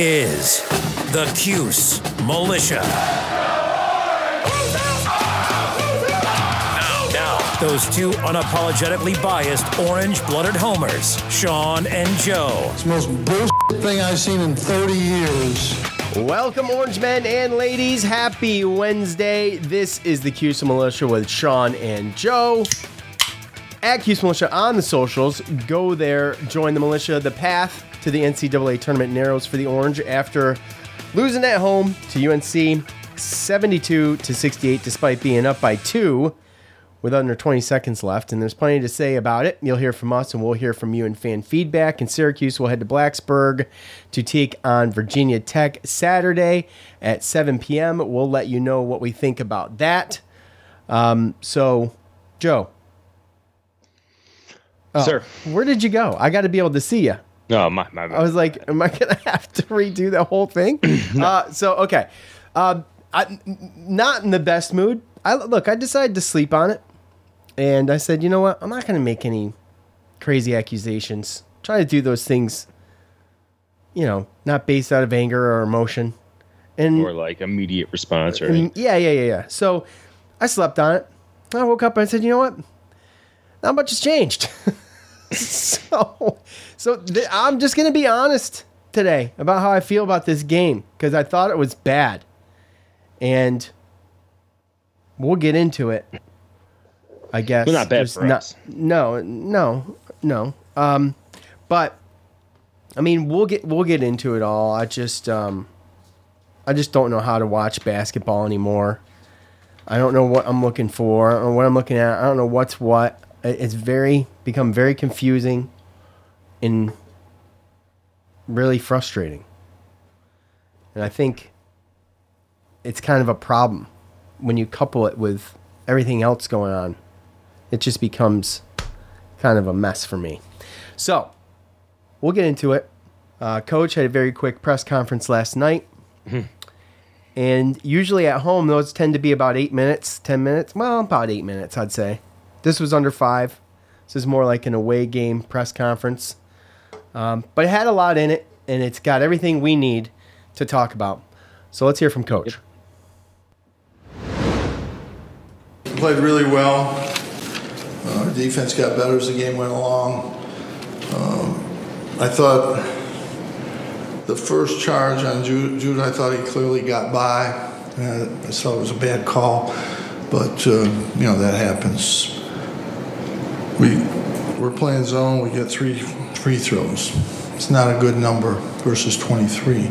is the Cuse Militia. Now, those two unapologetically biased orange-blooded homers, Sean and Joe. It's the most bullshit thing I've seen in 30 years. Welcome, Orange Men and ladies. Happy Wednesday. This is the Cuse Militia with Sean and Joe. At Cuse Militia on the socials. Go there, join the militia. The path to the NCAA tournament narrows for the Orange after losing at home to UNC 72 to 68, despite being up by two with under 20 seconds left. And there's plenty to say about it. You'll hear from us, and we'll hear from you in fan feedback. And Syracuse, we'll head to Blacksburg to take on Virginia Tech Saturday at 7 p.m. We'll let you know what we think about that. Um, so, Joe. Oh, Sir. Where did you go? I got to be able to see you. No, my, my, I was like, am I going to have to redo the whole thing? uh, so, okay. Um, I, not in the best mood. I Look, I decided to sleep on it. And I said, you know what? I'm not going to make any crazy accusations. Try to do those things, you know, not based out of anger or emotion. And or like immediate response or and yeah, yeah, yeah, yeah. So I slept on it. I woke up and I said, you know what? Not much has changed. so, so th- I'm just gonna be honest today about how I feel about this game because I thought it was bad, and we'll get into it. I guess. Well, not bad There's for us. No, no, no. Um, but I mean, we'll get we'll get into it all. I just um, I just don't know how to watch basketball anymore. I don't know what I'm looking for or what I'm looking at. I don't know what's what. It- It's very become very confusing and really frustrating. And I think it's kind of a problem when you couple it with everything else going on. It just becomes kind of a mess for me. So, we'll get into it. Uh, Coach had a very quick press conference last night. And usually at home, those tend to be about eight minutes, 10 minutes. Well, about eight minutes, I'd say. This was under five. This is more like an away game press conference. Um, but it had a lot in it, and it's got everything we need to talk about. So let's hear from Coach. Played really well. Uh, our defense got better as the game went along. Um, I thought the first charge on Jude, Jude, I thought he clearly got by. Uh, I thought it was a bad call, but uh, you know that happens. We we're playing zone. We get three free throws. It's not a good number versus 23,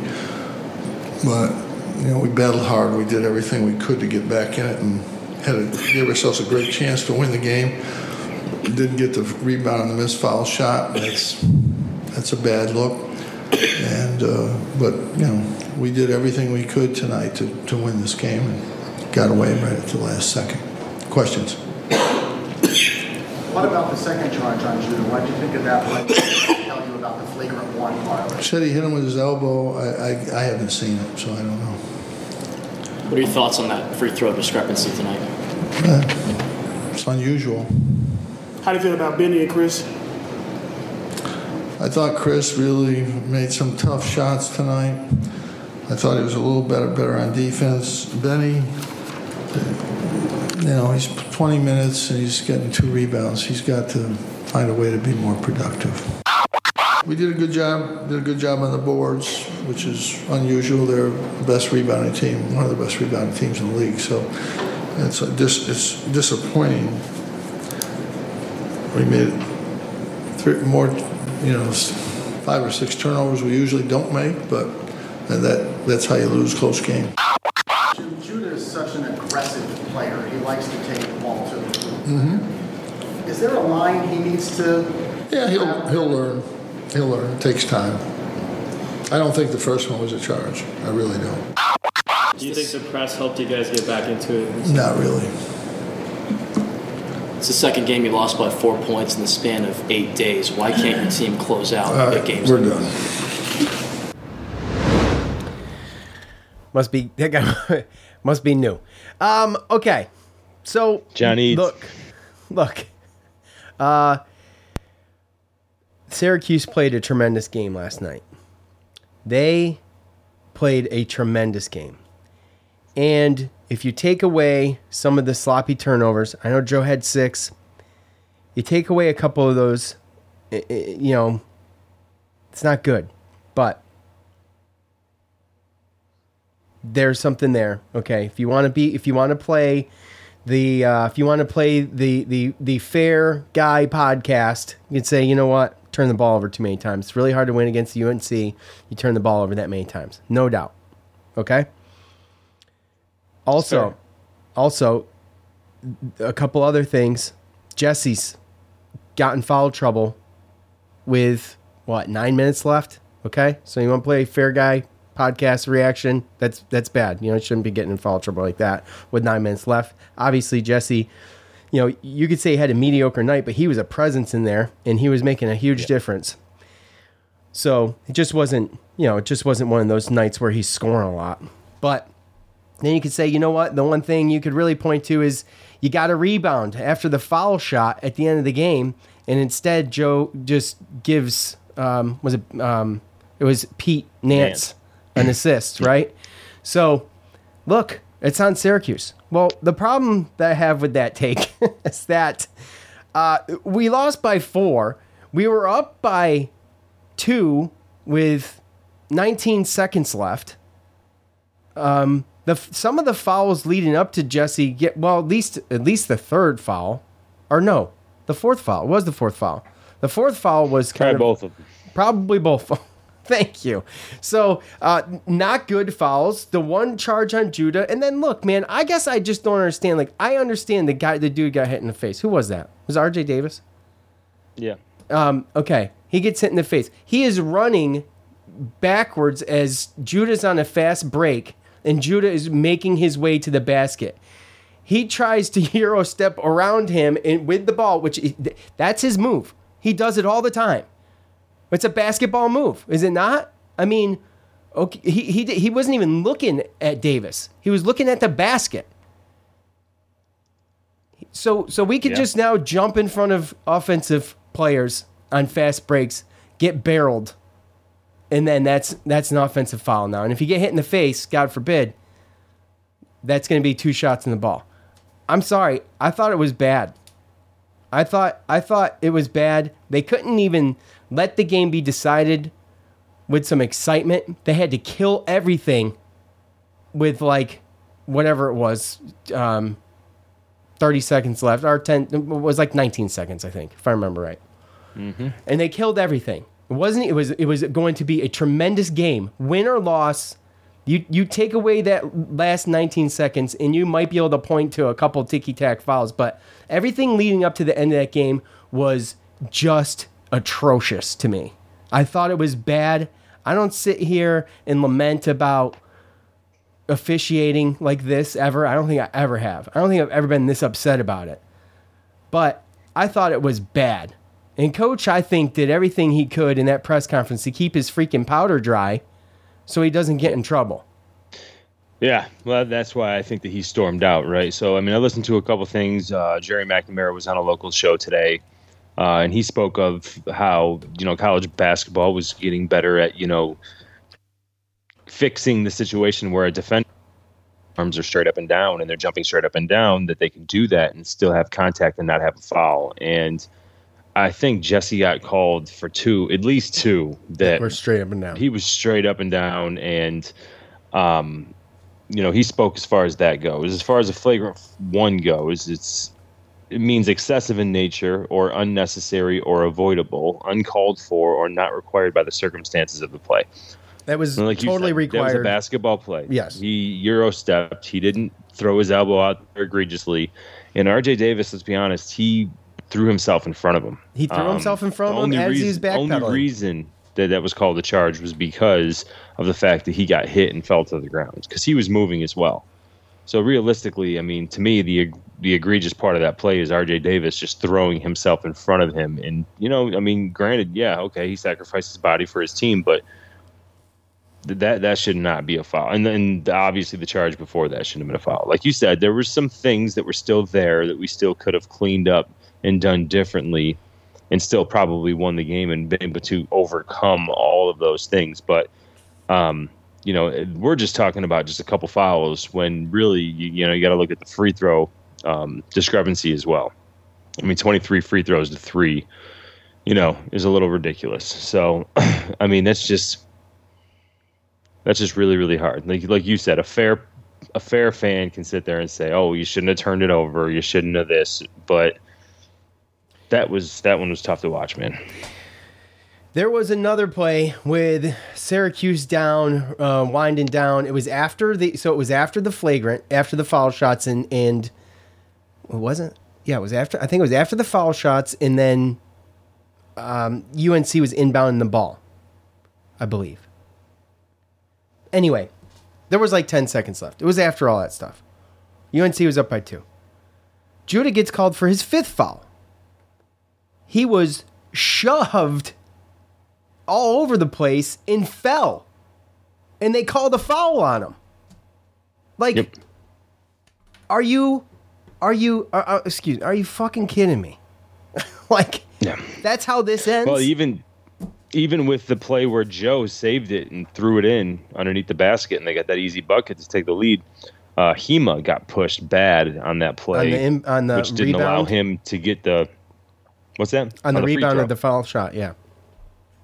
but you know we battled hard. We did everything we could to get back in it and had a, gave ourselves a great chance to win the game. Didn't get the rebound on the missed foul shot. That's that's a bad look. And uh, but you know we did everything we could tonight to, to win this game and got away right at the last second. Questions? What about the second charge on Judah? What did you think of that? What did it tell you about the flagrant one violation? Said he hit him with his elbow. I, I, I haven't seen it, so I don't know. What are your thoughts on that free throw discrepancy tonight? It's unusual. How do you feel about Benny and Chris? I thought Chris really made some tough shots tonight. I thought he was a little better better on defense. Benny, you know, he's 20 minutes and he's getting two rebounds. He's got to find a way to be more productive. we did a good job. Did a good job on the boards, which is unusual. They're the best rebounding team, one of the best rebounding teams in the league. So it's dis, it's disappointing. We made three more, you know, five or six turnovers we usually don't make, but that that's how you lose close game. Mm-hmm. Is there a line he needs to? Yeah, he'll he'll learn. He'll learn. It takes time. I don't think the first one was a charge. I really don't. Do you think the press helped you guys get back into it? Not really. It's the second game you lost by four points in the span of eight days. Why can't your team close out All the right, games? we're done. Must be that guy must be new. Um, okay. So Johnny look look. Uh Syracuse played a tremendous game last night. They played a tremendous game. And if you take away some of the sloppy turnovers, I know Joe had six. You take away a couple of those, i- i- you know, it's not good. But there's something there. Okay, if you want to be, if you want to play the, uh, if you want to play the the the fair guy podcast, you can say, you know what, turn the ball over too many times. It's really hard to win against the UNC. You turn the ball over that many times, no doubt. Okay. Also, Sure. also, a couple other things. Jesse's got in foul trouble with what nine minutes left. Okay, so you want to play fair guy podcast reaction? That's that's bad. You know, it shouldn't be getting in foul trouble like that with nine minutes left. Obviously, Jesse, you know, you could say he had a mediocre night, but he was a presence in there and he was making a huge difference. So it just wasn't, you know, it just wasn't one of those nights where he's scoring a lot. But then you could say, you know what? The one thing you could really point to is you got a rebound after the foul shot at the end of the game, and instead Joe just gives um, was it um, it was Pete Nance an assist, right? So look, it's on Syracuse. Well, the problem that I have with that take is that uh, we lost by four. We were up by two with 19 seconds left Um, the some of the fouls leading up to Jesse get well at least at least the third foul or no the fourth foul it was the fourth foul the fourth foul was kind of both of them. probably both thank you so uh not good fouls the one charge on Judah and then look man I guess I just don't understand like I understand the guy the dude got hit in the face who was that was RJ Davis Yeah. um, okay, he gets hit in the face. He is running backwards as Judah's on a fast break, and Judah is making his way to the basket. He tries to hero step around him and with the ball, which is, that's his move. He does it all the time. It's a basketball move, is it not? I mean, okay, he he he wasn't even looking at Davis. He was looking at the basket. So so we could Yeah. just now jump in front of offensive players on fast breaks, get barreled, and then that's that's an offensive foul now. And if you get hit in the face, God forbid, that's going to be two shots in the ball. I'm sorry, I thought it was bad. I thought I thought it was bad. They couldn't even let the game be decided with some excitement. They had to kill everything with like whatever it was, um, 30 seconds left, or 10, it was like 19 seconds, I think, if I remember right. And they killed everything. It wasn't, it was, it was going to be a tremendous game, win or loss. You, you take away that last 19 seconds and you might be able to point to a couple ticky tack fouls, but everything leading up to the end of that game was just atrocious to me. I thought it was bad. I don't sit here and lament about officiating like this ever. I don't think I ever have. I don't think I've ever been this upset about it. But I thought it was bad. And coach, I think, did everything he could in that press conference to keep his freaking powder dry so he doesn't get in trouble. Yeah, well, that's why I think that he stormed out, right? So, I mean, I listened to a couple things. Uh, Gerry McNamara was on a local show today, uh, and he spoke of how you know college basketball was getting better at you know fixing the situation where a defender arms are straight up and down and they're jumping straight up and down that they can do that and still have contact and not have a foul. And I think Jesse got called for two, at least two that We're straight up and down. he was straight up and down and um you know he spoke as far as that goes as far as a flagrant one goes it's it means excessive in nature or unnecessary or avoidable uncalled for or not required by the circumstances of the play. That was And like totally said, that was a basketball play. Yes. he euro stepped he didn't throw his elbow out egregiously. And rj davis let's be honest he threw himself in front of him. He threw um, himself in front of him as he was reason- only reason that that was called a charge was because of the fact that he got hit and fell to the ground because he was moving as well. So realistically, I mean, to me, the the egregious part of that play is R.J. Davis just throwing himself in front of him, and you know, I mean, granted, yeah, okay, he sacrificed his body for his team, but that that should not be a foul. And then obviously the charge before that shouldn't have been a foul. Like you said, there were some things that were still there that we still could have cleaned up and done differently and still probably won the game and been able to overcome all of those things. But um, you know, we're just talking about just a couple fouls when really, you, you know, you got to look at the free throw um, discrepancy as well. I mean, 23 free throws to three, you know, is a little ridiculous. So, I mean, that's just that's just really, really hard. Like like you said, a fair a fair fan can sit there and say, "Oh, you shouldn't have turned it over. You shouldn't have this," but that was that one was tough to watch, man. There was another play with Syracuse down, uh, winding down. It was after the so it was after the flagrant, after the foul shots, and and it wasn't. Yeah, it was after. I think it was after the foul shots, and then um, UNC was inbounding the ball, I believe. Anyway, there was like ten seconds left. It was after all that stuff. UNC was up by two. Judah gets called for his fifth foul. He was shoved all over the place and fell. And they called a foul on him. Like, are you, are you, uh, uh, excuse, are you fucking kidding me? like, Yeah. that's how this ends. Well, even even with the play where Joe saved it and threw it in underneath the basket, and they got that easy bucket to take the lead. Uh, Hema got pushed bad on that play, On the on the which didn't allow him to get the what's that on the free rebound of the foul shot, yeah.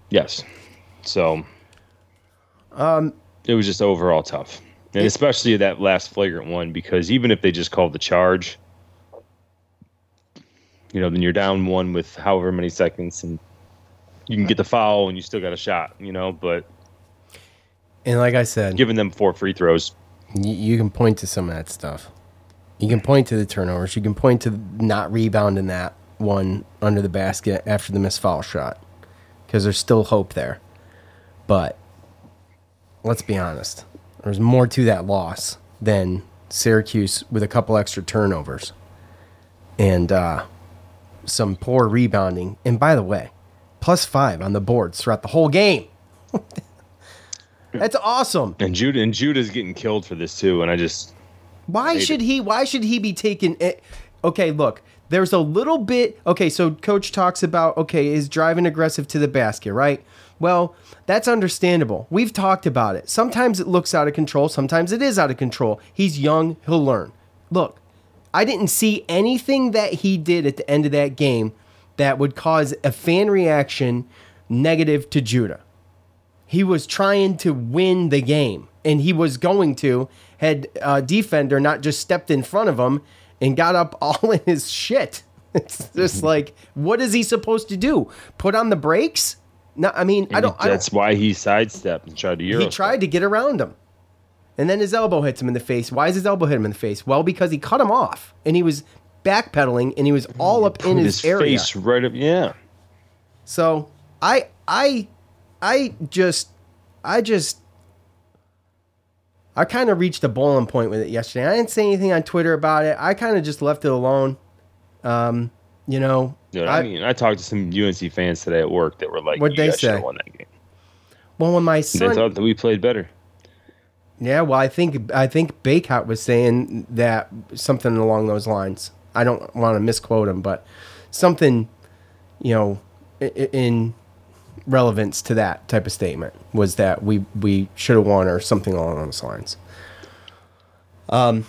Yes. So um it was just overall tough. And especially that last flagrant one because even if they just called the charge, you know, then you're down one with however many seconds and you can get the foul and you still got a shot, you know, but And like I said, giving them four free throws. y- you can point to some of that stuff. You can point to the turnovers. You can point to not rebounding that one under the basket after the missed foul shot because there's still hope there. But let's be honest, there's more to that loss than Syracuse with a couple extra turnovers and uh, some poor rebounding. And by the way, plus five on the boards throughout the whole game. That's awesome. And Judah and Judah's getting killed for this too, and I just Why should he? Why should he be taken? eh, Okay, look. There's a little bit. Okay, so coach talks about okay, is driving aggressive to the basket, right? Well, that's understandable. We've talked about it. Sometimes it looks out of control. Sometimes it is out of control. He's young. He'll learn. Look, I didn't see anything that he did at the end of that game that would cause a fan reaction negative to Judah. He was trying to win the game and he was going to. Had a defender not just stepped in front of him and got up all in his shit. It's just mm-hmm. like what is he supposed to do? Put on the brakes? No i mean i don't, I that's don't why he sidestepped and tried to Euro he tried to get around him and then his elbow hits him in the face why is his elbow hit him in the face well because he cut him off and he was backpedaling and he was all up in his, his area face right up yeah. so I I I just I just I kind of reached a boiling point with it yesterday. I didn't say anything on Twitter about it. I kind of just left it alone. Um, you know, Dude, I, mean, I talked to some UNC fans today at work that were like, What'd they say? won that game." well, when my son, They thought that we played better. Yeah, well, I think I think Bacot was saying that something along those lines. I don't want to misquote him, but something, you know, in relevance to that type of statement was that we we should have won or something along those lines. Um,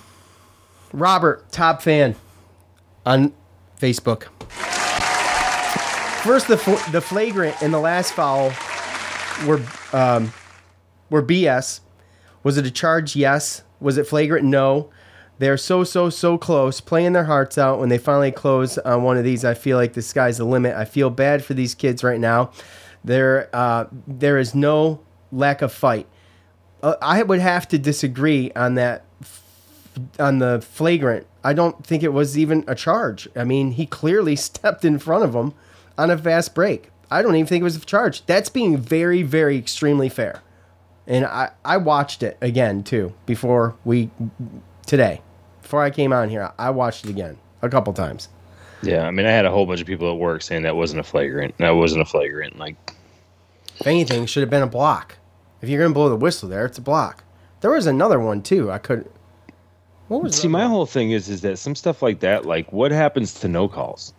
Robert, top fan on Facebook. first the fl- the flagrant and the last foul were um, were BS. Was it a charge? Yes. Was it flagrant? No. They're so so so close, playing their hearts out. When they finally close on one of these, I feel like the sky's the limit. I feel bad for these kids right now. There uh, there is no lack of fight. Uh, I would have to disagree on that on the flagrant. I don't think it was even a charge. I mean, he clearly stepped in front of him on a fast break. I don't even think it was a charge. That's being very, very extremely fair. And I, I watched it again too before we today. Before I came on here, I watched it again a couple times. Yeah, I mean, I had a whole bunch of people at work saying that wasn't a flagrant. That wasn't a flagrant. Like, if anything, should have been a block. If you're gonna blow the whistle there, it's a block. There was another one too. I could. What was See, my whole thing is is that some stuff like that, like what happens to no calls?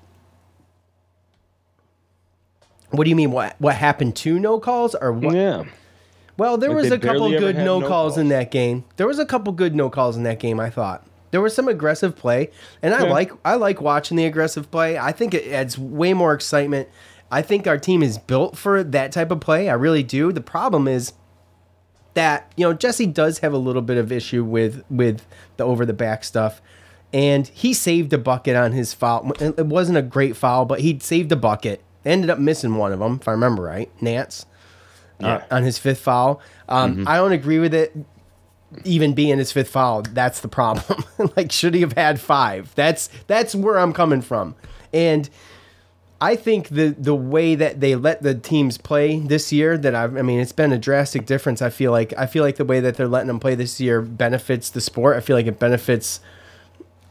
What do you mean? What what happened to no calls or what? Yeah. Well, there Like, was a couple good no, no calls, in that game. There was a couple good no calls in that game. I thought there was some aggressive play, and I Yeah. like I like watching the aggressive play. I think it adds way more excitement. I think our team is built for that type of play. I really do. The problem is that you know Jesse does have a little bit of issue with with the over the back stuff, and he saved a bucket on his foul. It wasn't a great foul, but he saved a bucket. Ended up missing one of them, if I remember right. Nance uh, on his fifth foul. Um, I don't agree with it. Even being his fifth foul, that's the problem. like, should he have had five? That's that's where I'm coming from, and. I think the the way that they let the teams play this year that I've, I mean it's been a drastic difference. I feel like I feel like the way that they're letting them play this year benefits the sport. I feel like it benefits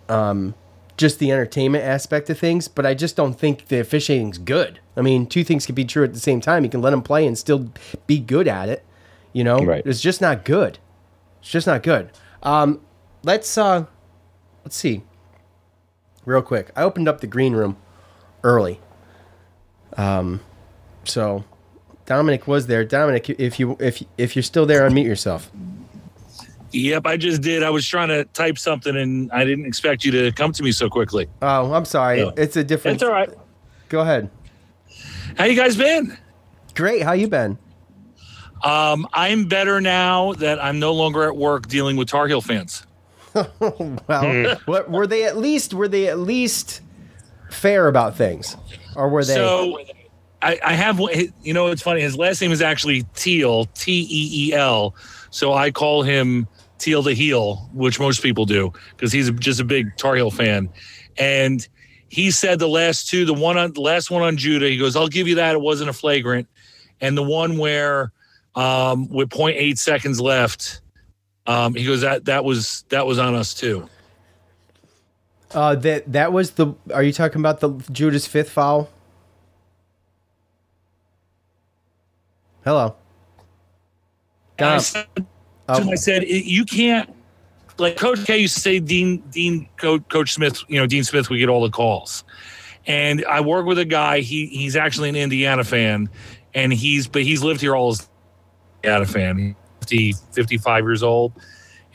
um just the entertainment aspect of things, but I just don't think the officiating's good. I mean, two things can be true at the same time. You can let them play and still be good at it. You know, Right. it's just not good. It's just not good. Um, let's uh, let's see, real quick. I opened up the green room early. Um, so Dominic was there. Dominic, if you if if you're still there, unmute yourself. Yep, I just did. I was trying to type something and I didn't expect you to come to me so quickly. Oh, I'm sorry. Yeah. It's a different. It's all right. Go ahead. How you guys been? Great. How you been? Um, I'm better now that I'm no longer at work dealing with Tar Heel fans. Well, what were they at least? Were they at least fair about things, or were they? So I, I have, you know, it's funny. His last name is actually Teal, T E E L. So I call him Teal the Heel, which most people do because he's just a big Tar Heel fan. And he said the last two, the one on the last one on Judah, he goes, I'll give you that. It wasn't a flagrant. And the one where um, with 0.8 seconds left, um, he goes, that that was that was on us too. uh, that that was the. Are you talking about the Judah's fifth foul? Hello. Dom. To him, um, I said, you can't. Like Coach K used to say, Dean, Dean, Coach, Coach Smith, you know, Dean Smith would get all the calls. And I work with a guy. He he's actually an Indiana fan, and he's but he's lived here all his Indiana fan. He's 50, 55 years old,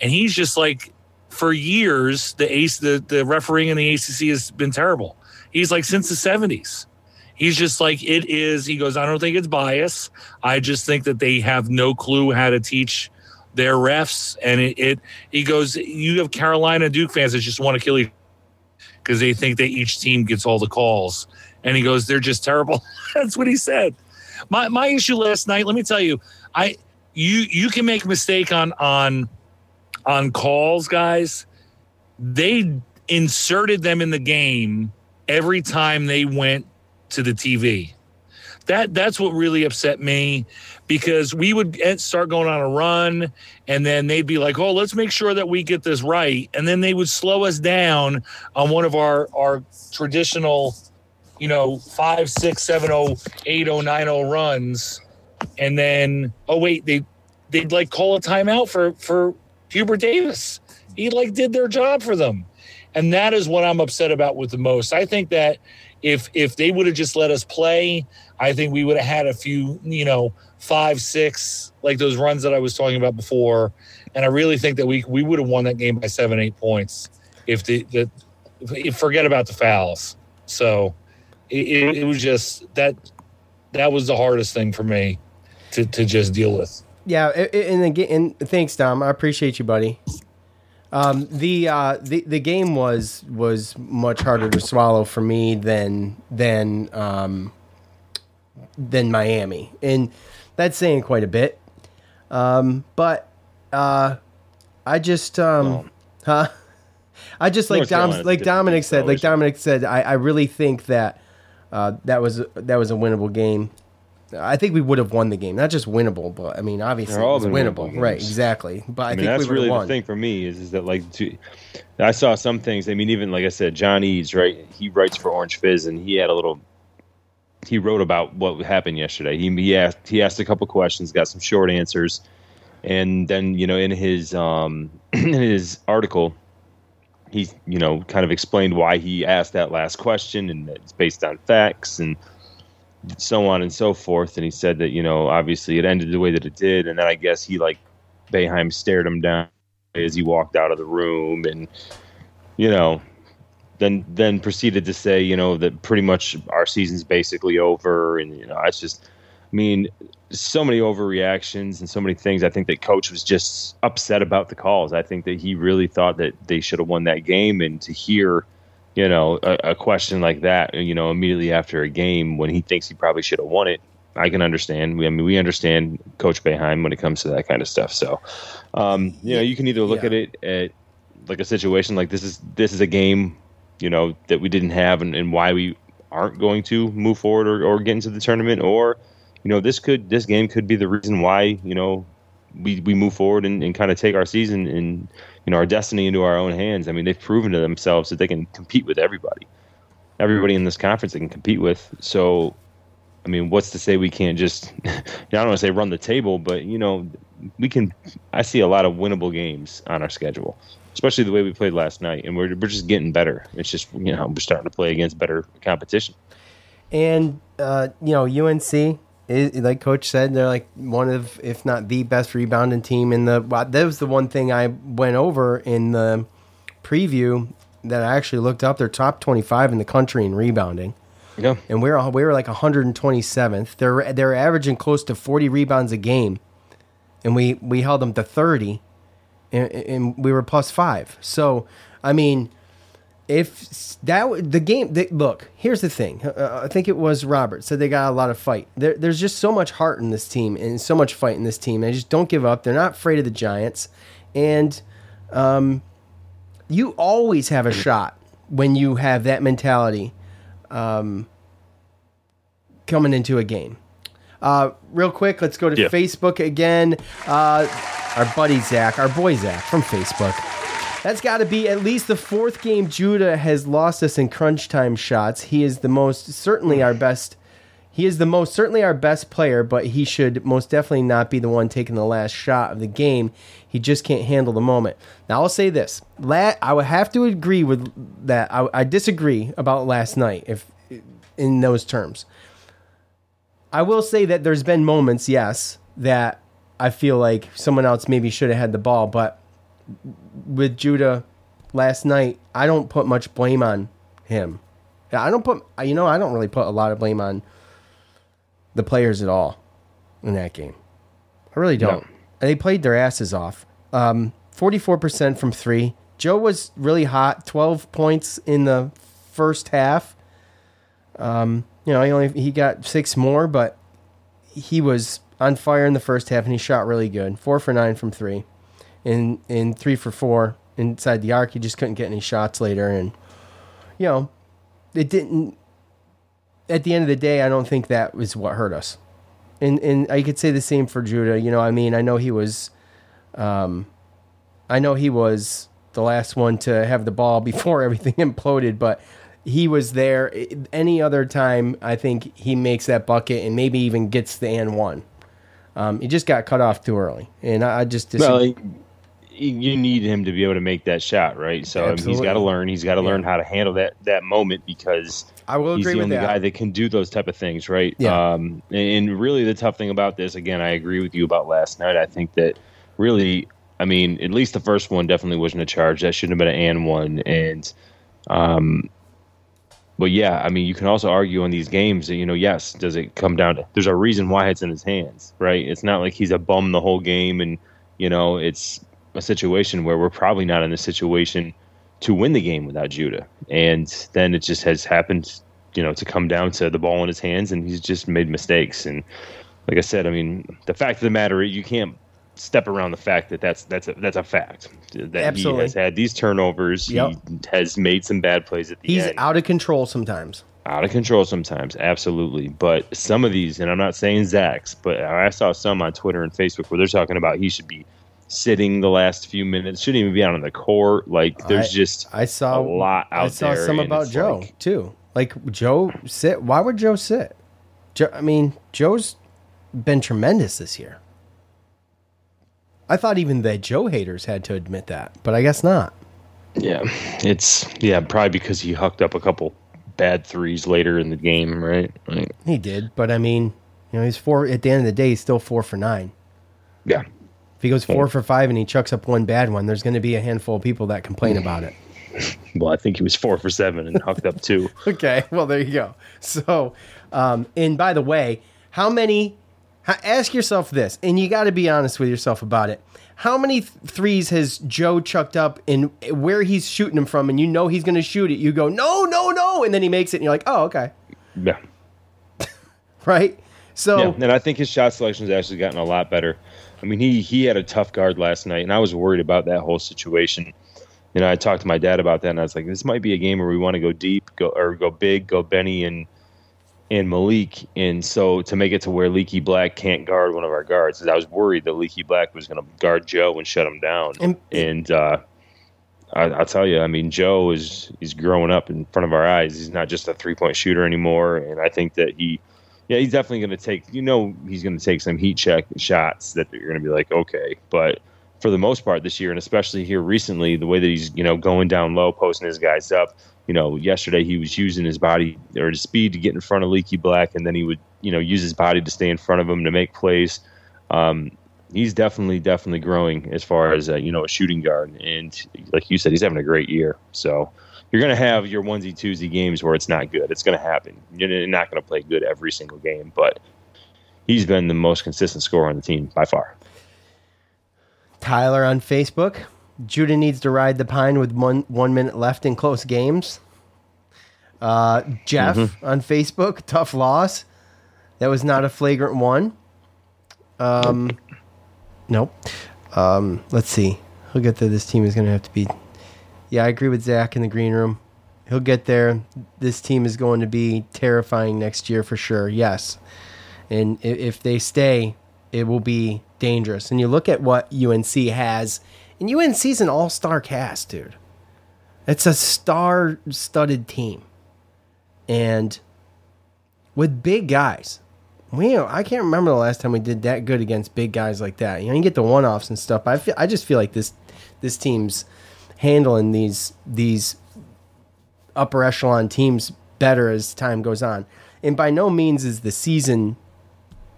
and he's just like for years the ace the the refereeing in the ACC has been terrible. He's like since the seventies. He's just like it is. He goes, I don't think it's bias. I just think that they have no clue how to teach their refs, and it. it he goes, you have Carolina Duke fans that just want to kill each because they think that each team gets all the calls, and he goes, they're just terrible. That's what he said. My my issue last night. Let me tell you, I you you can make a mistake on on on calls, guys. They inserted them in the game every time they went to the TV. That that's what really upset me because we would start going on a run and then they'd be like, "Oh, let's make sure that we get this right." And then they would slow us down on one of our our traditional, you know, five, six, seven, oh, eight, oh, nine, oh runs, and then oh wait, they they'd like call a timeout for for Hubert Davis. He like did their job for them. And that is what I'm upset about with the most. I think that if if they would have just let us play, I think we would have had a few, you know, five, six, like those runs that I was talking about before. And I really think that we we would have won that game by seven, eight points if the the if, forget about the fouls. So it, it, was just that that was the hardest thing for me to to just deal with. Yeah, and again, and thanks, Dom. I appreciate you, buddy. Um, the uh, the the game was was much harder to swallow for me than than um, than Miami, and that's saying quite a bit. Um, but uh, I just um, huh? I just like Dom, like Dominic said, like. Dominic said. I, I really think that uh, that was that was a winnable game. I think we would have won the game, not just winnable, but I mean, obviously They're it was winnable, winnable right? Exactly. But I, I, mean, think that's we really won. the thing for me is, is that like to, I saw some things. I mean, even like I said, John Eads, right? He writes for Orange Fizz, and he had a little. He wrote about what happened yesterday. He he asked he asked a couple questions, got some short answers, and then you know in his um in his article, he you know kind of explained why he asked that last question, and it's based on facts and so on and so forth. And he said that you know obviously it ended the way that it did, and then I guess he like Boeheim stared him down as he walked out of the room, and you know, then then proceeded to say you know that pretty much our season's basically over, and you know it's just, I mean, so many overreactions and so many things. I think that coach was just upset about the calls. I think that he really thought that they should have won that game, and to hear. You know, a, a question like that, you know, immediately after a game when he thinks he probably should have won it, I can understand. We, I mean, we understand Coach Boeheim when it comes to that kind of stuff. So, um, you know, you can either look Yeah. at it at like a situation like this is this is a game, you know, that we didn't have and, and why we aren't going to move forward or, or get into the tournament, or you know, this could this game could be the reason why you know we we move forward and, and kind of take our season and you know our destiny into our own hands. I mean, they've proven to themselves that they can compete with everybody, everybody in this conference they can compete with. So I mean, what's to say we can't just, I don't want to say run the table, but, you know, we can, I see a lot of winnable games on our schedule, especially the way we played last night. And we're, we're just getting better. It's just, you know, we're starting to play against better competition. And uh, you know, UNC, is, like Coach said, they're like one of, if not the best rebounding team in the. That was the one thing I went over in the preview that I actually looked up. They're top twenty-five in the country in rebounding. Yeah. and we're uh, we were like 127th. They're they're averaging close to 40 rebounds a game, and we we held them to 30, and, and we were plus five. So I mean, if that the game, they, look, here's the thing. Uh, I think it was Robert said they got a lot of fight. There, there's just so much heart in this team and so much fight in this team. They just don't give up. They're not afraid of the Giants, and um, you always have a shot when you have that mentality um, coming into a game. Uh, real quick, let's go to Yeah. Facebook again. Uh, our buddy Zach, our boy Zach from Facebook. That's got to be at least the fourth game Judah has lost us in crunch time shots. He is the most certainly our best. He is the most certainly our best player, but he should most definitely not be the one taking the last shot of the game. He just can't handle the moment. Now I'll say this: La- I would have to agree with that. I, I disagree about last night, if in those terms. I will say that there's been moments, yes, that I feel like someone else maybe should have had the ball, but with Judah last night, I don't put much blame on him. I don't put you know, I don't really put a lot of blame on the players at all in that game. I really don't. They played their asses off. Um, 44% from 3. Joe was really hot, 12 points in the first half. Um, you know, he only he got 6 more, but he was on fire in the first half and he shot really good. 4 for 9 from 3 in in three for four inside the arc. He just couldn't get any shots later, and you know, it didn't. At the end of the day, I don't think that was what hurt us. And and I could say the same for Judah. You know, I mean, I know he was, um, I know he was the last one to have the ball before everything imploded, but he was there. Any other time, I think he makes that bucket and maybe even gets the and one. Um, he just got cut off too early, and I, I just disagree. Well, he- you need him to be able to make that shot, right? So I mean, he's got to learn. He's got to learn how to handle that that moment because I will he's agree the with only that. guy that can do those type of things, right? Yeah. Um, and, and really, the tough thing about this, again, I agree with you about last night. I think that really, I mean, at least the first one definitely wasn't a charge. That shouldn't have been an and one. And um, but yeah, I mean, you can also argue on these games that you know, yes, does it come down to? There's a reason why it's in his hands, right? It's not like he's a bum the whole game, and you know, it's a situation where we're probably not in a situation to win the game without Judah, and then it just has happened, you know, to come down to the ball in his hands, and he's just made mistakes, and like I said, I mean, the fact of the matter, you can't step around the fact that that's that's a that's a fact that Absolutely. he has had these turnovers. Yep. He has made some bad plays at the He's end. He's out of control sometimes. Out of control sometimes, absolutely. But some of these, and I'm not saying Zach's, but I saw some on Twitter and Facebook where they're talking about he should be sitting the last few minutes, shouldn't even be out on the court. Like there's I- just I saw a lot out I saw there. some about Joe like- too. Like Joe sit. Why would Joe sit? Joe, I mean, Joe's been tremendous this year. I thought even the Joe haters had to admit that, but I guess not. Yeah, it's yeah, probably because he hucked up a couple bad threes later in the game, right? Like, He did, but I mean, you know, he's four. At the end of the day, he's still four for nine. yeah, If he goes four for five and he chucks up one bad one, there's going to be a handful of people that complain about it. well, I think he was four for seven and hucked up two. Okay, well there you go. So, um, and by the way, how many? Ask yourself this, and you got to be honest with yourself about it. How many th- threes has Joe chucked up, and where he's shooting them from, and you know he's going to shoot it? You go, no, no, no, and then he makes it, and you're like, oh, okay, Yeah. right. So, Yeah, and I think his shot selection has actually gotten a lot better. I mean, he he had a tough guard last night, and I was worried about that whole situation. You know, I talked to my dad about that, and I was like, "This might be a game where we want to go deep, go or go big, go Benny and and Maliq." And so to make it to where Leaky Black can't guard one of our guards, I was worried that Leaky Black was going to guard Joe and shut him down. And- And, uh, I, I'll tell you, I mean, Joe is he's growing up in front of our eyes. He's not just a three point shooter anymore, and I think that he yeah, he's definitely going to take. You know, he's going to take some heat check shots that you're going to be like, okay. But for the most part this year, and especially here recently, the way that he's you know going down low, posting his guys up. You know, yesterday he was using his body or his speed to get in front of Leaky Black, and then he would you know use his body to stay in front of him to make plays. Um, he's definitely definitely growing as far as uh, you know a shooting guard, and like you said, he's having a great year. So you're going to have your onesie twosie games where it's not good. It's going to happen. You're not going to play good every single game, but he's been the most consistent scorer on the team by far. Tyler on Facebook, Judah needs to ride the pine with one one minute left in close games. Uh, Jeff Mm-hmm. on Facebook, tough loss. That was not a flagrant one. Um, nope. Um, let's see. He'll get there. This team is going to have to be. Yeah, I agree with Zach in the green room. He'll get there. This team is going to be terrifying next year for sure. Yes, and if they stay, it will be dangerous. And you look at what UNC has, and UNC's an all-star cast, dude. It's a star-studded team, and with big guys. We, I can't remember the last time we did that good against big guys like that. You know, you get the one-offs and stuff. I feel, I just feel like this, this team's handling these these upper echelon teams better as time goes on. And by no means is the season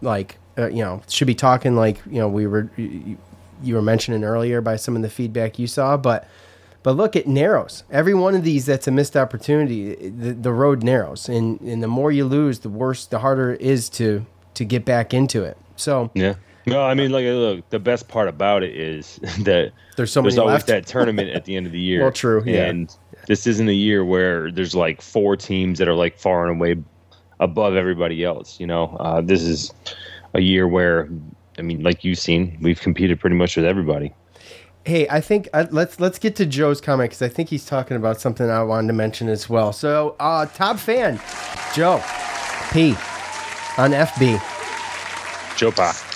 like uh, you know should be talking like you know we were you, you were mentioning earlier by some of the feedback you saw, but but look it narrows. Every one of these that's a missed opportunity. The, the road narrows, and and the more you lose, the worse, the harder it is to to get back into it. So Yeah. No, I mean, like, look, the best part about it is that There's so there's many always left. that tournament at the end of the year. Well, true, yeah. And this isn't a year where there's like four teams that are like far and away above everybody else. You know, uh, this is a year where, I mean, like you've seen, we've competed pretty much with everybody. Hey, I think uh, let's let's get to Joe's comment because I think he's talking about something I wanted to mention as well. So, uh, top fan, Joe P on FB. Joe Pa.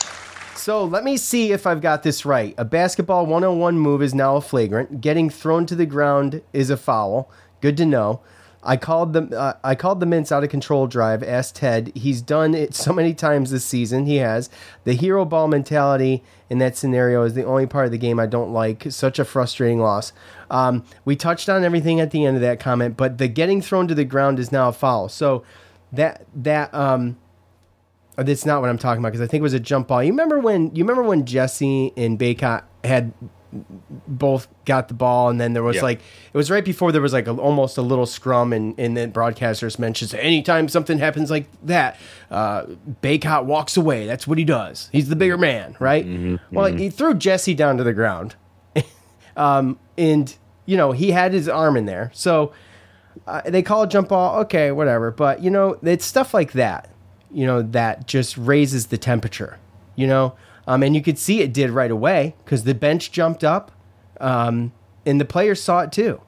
So let me see if I've got this right. A basketball 101 move is now a flagrant. Getting thrown to the ground is a foul. Good to know. I called the uh, I called the Mintz out of control drive. Asked Ted. He's done it so many times this season. He has the hero ball mentality in that scenario is the only part of the game I don't like. Such a frustrating loss. Um, we touched on everything at the end of that comment, but the getting thrown to the ground is now a foul. So that that um, that's not what I'm talking about because I think it was a jump ball. You remember when you remember when Jesse and Bacot had both got the ball, and then there was Yeah. like it was right before there was like a, almost a little scrum, and and then broadcasters mentions anytime something happens like that, uh, Bacot walks away. That's what he does. He's the bigger man, right? Well, he threw Jesse down to the ground, um, and you know he had his arm in there, so uh, they call a jump ball. Okay, whatever. But you know, it's stuff like that. You know that just raises the temperature. You know, um, and you could see it did right away because the bench jumped up, um, and the players saw it too,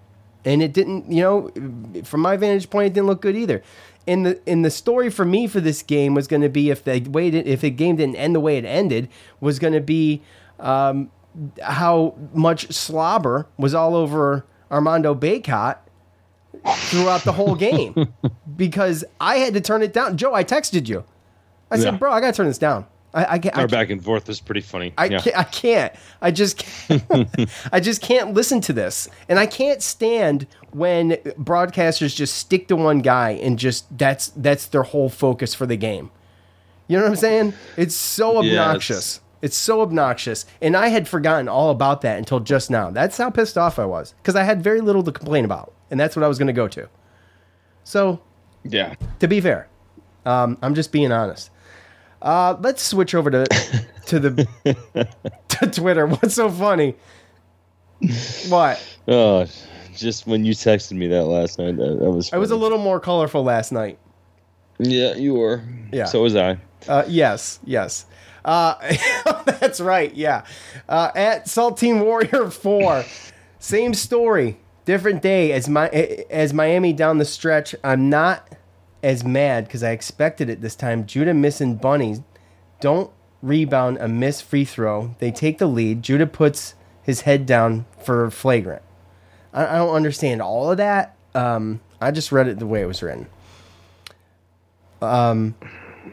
and it didn't. You know, from my vantage point, it didn't look good either. And the in the story for me for this game was going to be if the way if the game didn't end the way it ended was going to be um, how much slobber was all over Armando Bacot throughout the whole game because I had to turn it down. Joe, I texted you. I said, Yeah. "Bro, I got to turn this down. I, I can't. I Our can't- back and forth is pretty funny. I yeah. can't. I can't. I just. Can't, I just can't listen to this, and I can't stand when broadcasters just stick to one guy and just that's that's their whole focus for the game. You know what I'm saying? It's so Yeah, it's- obnoxious. It's so obnoxious, and I had forgotten all about that until just now. That's how pissed off I was because I had very little to complain about, and that's what I was going to go to. So yeah. to be fair, um, I'm just being honest. Uh, let's switch over to to the to Twitter. What's so funny? What? Oh, just when you texted me that last night, that, that was. I was a little more colorful last night. Yeah, you were. Yeah. So was I. Uh, yes, yes. Uh, that's right. Yeah. Uh, at Saltine Warrior Four, same story, different day as my as Miami down the stretch. I'm not as mad because I expected it this time. Judah missing bunnies. Don't rebound a missed free throw. They take the lead. Judah puts his head down for flagrant. I, I don't understand all of that. Um, I just read it the way it was written. Um,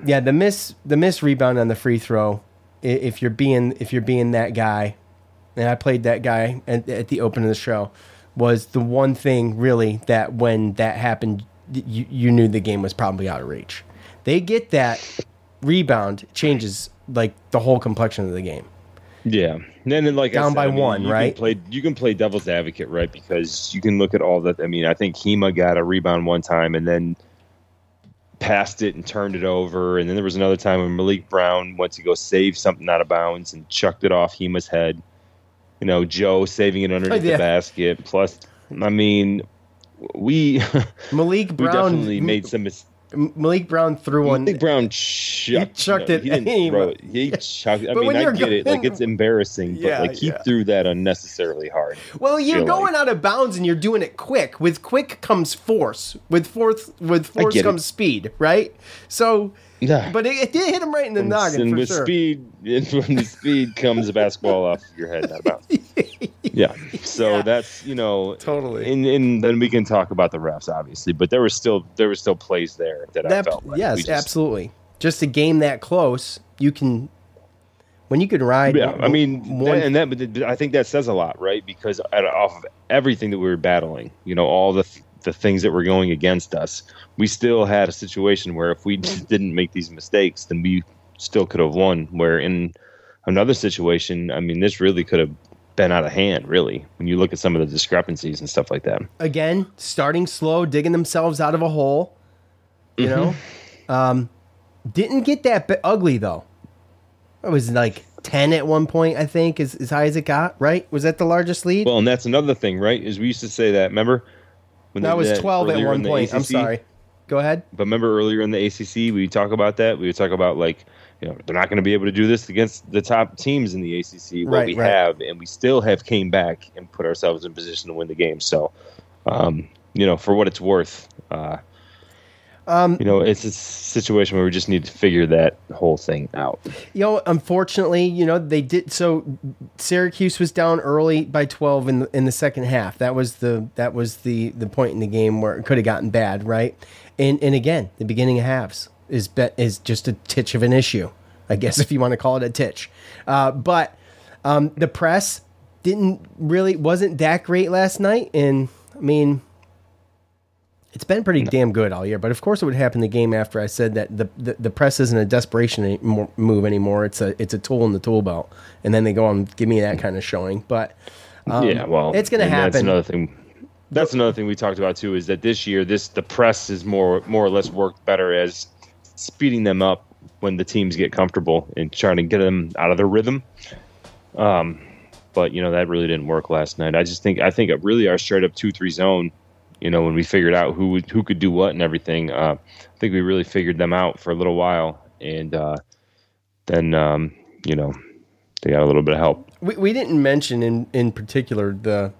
yeah, the miss the miss rebound on the free throw. If you're being if you're being that guy, and I played that guy at, at the open of the show, was the one thing really that when that happened, you you knew the game was probably out of reach. They get that rebound changes like the whole complexion of the game. Yeah. And then, like Down said, by I mean, one, you right? Can play, you can play devil's advocate, right? Because you can look at all that. I mean, I think Hema got a rebound one time and then passed it and turned it over. And then there was another time when Maliq Brown went to go save something out of bounds and chucked it off Hema's head. You know, Joe saving it underneath yeah. the basket. Plus, I mean, we Maliq we Brown definitely made some mistakes. Maliq Brown threw one. Maliq Brown chucked, chucked no, it He didn't throw it. He chucked. I But mean, I get it. Like it's embarrassing, but Yeah, like he yeah. threw that unnecessarily hard. Well, you're going like. out of bounds and you're doing it quick. With quick comes force. With force, with force get it. comes speed. Right. So, Yeah. but it, it did hit him right in the And, noggin and for with sure. speed, and when the speed comes the basketball off your head, not about. Yeah. So Yeah. that's you know Totally. And, and then we can talk about the refs, obviously, but there was still there were still plays there that, I felt like yes, just- absolutely. Just a game that close, you can when you can ride. Yeah, I mean, one, and that, but I think that says a lot, right? Because out- off of everything that we were battling, you know, all the the things that were going against us, we still had a situation where if we didn't make these mistakes, then we still could have won. Where in another situation, I mean, this really could have been out of hand, really, when you look at some of the discrepancies and stuff like that. again starting slow, digging themselves out of a hole. You know, um, didn't get that bi- ugly though. It was like ten at one point, I think, as as high as it got. Right? Was that the largest lead? Well, and that's another thing, right? Is we used to say that. Remember? When that was that twelve at one point. I'm sorry. Go ahead. But remember earlier in the ACC, we talk about that. We would talk about like, you know, they're not going to be able to do this against the top teams in the ACC. Well, Right, we right. have, and we still have came back and put ourselves in position to win the game. So, um, you know, for what it's worth, uh, Um, you know, it's a situation where we just need to figure that whole thing out. You know, unfortunately, you know they did. So Syracuse was down early by twelve in the, in the second half. That was the that was the the point in the game where it could have gotten bad, right? And and again, the beginning of halves is bet is just a titch of an issue, I guess if you want to call it a titch. Uh, but um, the press didn't really wasn't that great last night, and I mean, It's been pretty damn good all year, but of course it would happen the game after I said that the, the, the press isn't a desperation move anymore. It's a it's a tool in the tool belt, and then they go on give me that kind of showing. But um, yeah, well, it's going to and That's happen. another thing. That's another thing we talked about too. Is that this year, this the press is more more or less worked better as speeding them up when the teams get comfortable and trying to get them out of their rhythm. Um, but you know that really didn't work last night. I just think I think really our straight up two three zone. You know when we figured out who would, who could do what and everything. Uh, I think we really figured them out for a little while, and uh, then um, you know they got a little bit of help. we, we didn't mention in in particular the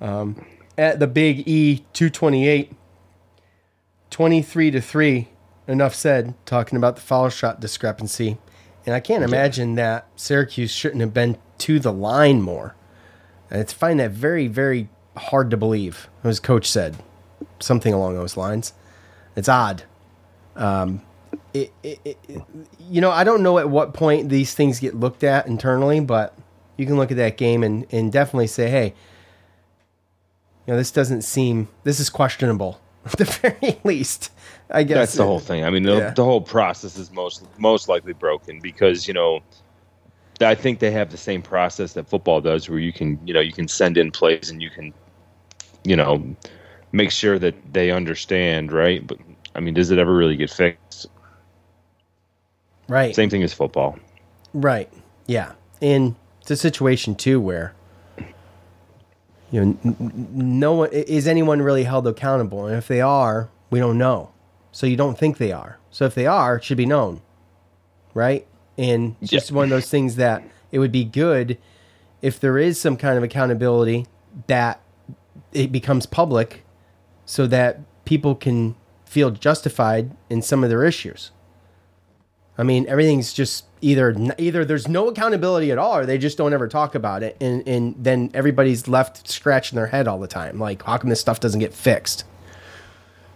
um, at the big E two twenty eight. 23 to 3 enough said talking about the foul shot discrepancy and i can't imagine that syracuse shouldn't have been to the line more and it's find that very very hard to believe as coach said something along those lines it's odd um, it, it, it, you know i don't know at what point these things get looked at internally but you can look at that game and, and definitely say hey you know this doesn't seem this is questionable at the very least i guess That's the whole thing. I mean, the, Yeah. the whole process is most most likely broken because you know, I think they have the same process that football does, where you can you know you can send in plays and you can, you know, make sure that they understand, right? But I mean, does it ever really get fixed? right Same thing as football. Right. Yeah. And it's a situation too where you know no one is anyone really held accountable, and if they are, we don't know. So you don't think they are. So if they are, it should be known, right? And it's just one of those things that it would be good if there is some kind of accountability that it becomes public, so that people can feel justified in some of their issues. I mean, everything's just either either there's no accountability at all, or they just don't ever talk about it, and and then everybody's left scratching their head all the time. Like, how come this stuff doesn't get fixed?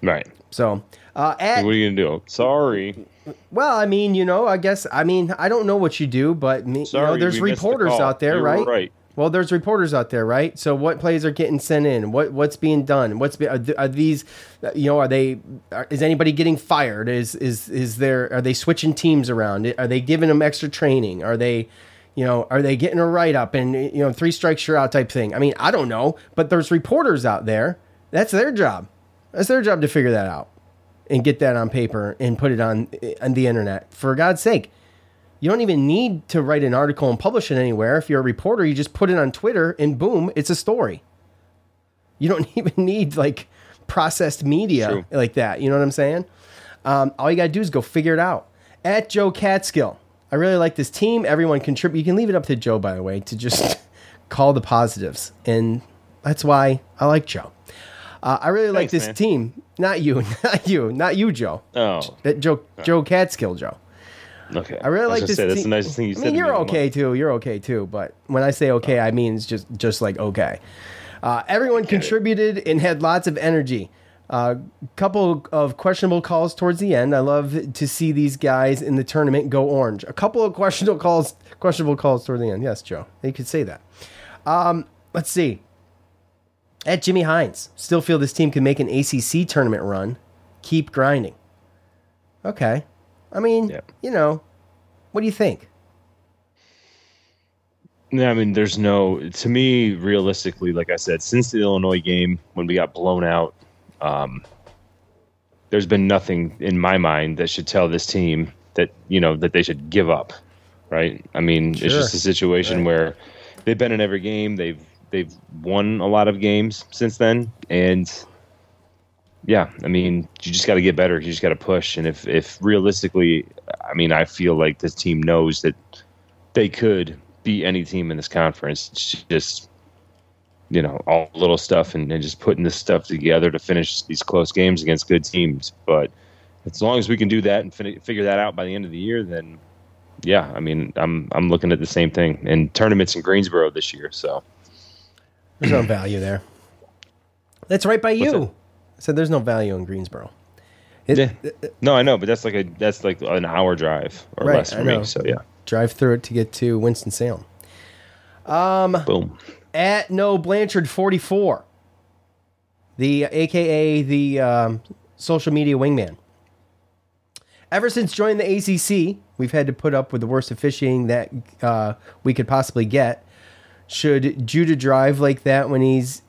Right. So, uh, at, what are you gonna do? Sorry. well, I mean, you know, I guess I mean I don't know what you do, but me, you know, Sorry, there's missed the reporters out there, You were right? right. Well, there's reporters out there, right? So what plays are getting sent in? What what's being done? What's be, are, are these? You know, are they? Are, is anybody getting fired? Is is is there? Are they switching teams around? Are they giving them extra training? Are they? You know, are they getting a write up and you know three strikes you're out type thing? I mean, I don't know, but there's reporters out there. That's their job. That's their job to figure that out and get that on paper and put it on on the internet. For God's sake, you don't even need to write an article and publish it anywhere. If you're a reporter, you just put it on Twitter and boom, it's a story. You don't even need like processed media True. like that. You know what I'm saying? Um, all you gotta do is go figure it out. At Joe Catskill, I really like this team. Everyone contribute. You can leave it up to Joe, by the way, to just call the positives, and that's why I like Joe. Uh, I really like this man. team. Not you, not you, not you, Joe. Oh, That Joe, Joe Catskill, Joe. Okay. I really was like this. Say, that's the nicest thing you I said. mean, you're me in a okay too. You're okay too. But when I say okay, I mean it's just just like okay. Uh, everyone contributed and had lots of energy. A uh, couple of questionable calls towards the end. I love to see these guys in the tournament go orange. A couple of questionable calls, questionable calls toward the end. Yes, Joe, you could say that. Um, let's see. At Jimmy Hines, still feel this team can make an ACC tournament run. Keep grinding. Okay, I mean, Yeah. you know, what do you think? Yeah, I mean, there's no. To me, realistically, like I said, since the Illinois game when we got blown out, um, there's been nothing in my mind that should tell this team that you know that they should give up. Right? I mean, Sure. it's just a situation Right. where they've been in every game. They've they've won a lot of games since then, and yeah, I mean, you just got to get better. You just got to push. And if if realistically, I mean, I feel like this team knows that they could beat any team in this conference. It's just you know all little stuff and, and just putting this stuff together to finish these close games against good teams. But as long as we can do that and fin- figure that out by the end of the year, then yeah, I mean, I'm I'm looking at the same thing. And tournaments in Greensboro this year, so There's no value there. That's right by you. Said there's no value in Greensboro. It- yeah. No, I know, but that's like a that's like an hour drive or Right, less for me. So yeah, Drive through it to get to Winston Salem. boom. At no Blanchard 44. the AKA the um, social media wingman. Ever since joining the ACC, we've had to put up with the worst officiating that uh, we could possibly get. Should Judah drive like that when he's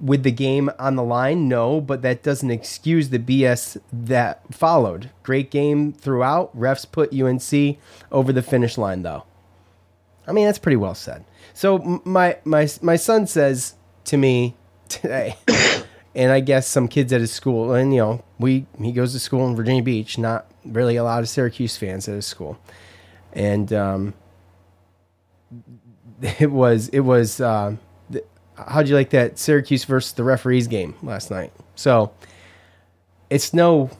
with the game on the line? No, but that doesn't excuse the BS that followed. Great game throughout. Refs put UNC over the finish line, though. I mean, that's pretty well said. So my my my son says to me today, and I guess some kids at his school, and you know, we he goes to school in Virginia Beach. Not really a lot of Syracuse fans at his school, and um, it was it was. Uh, th- how'd you like that Syracuse versus the referees game last night? So it's no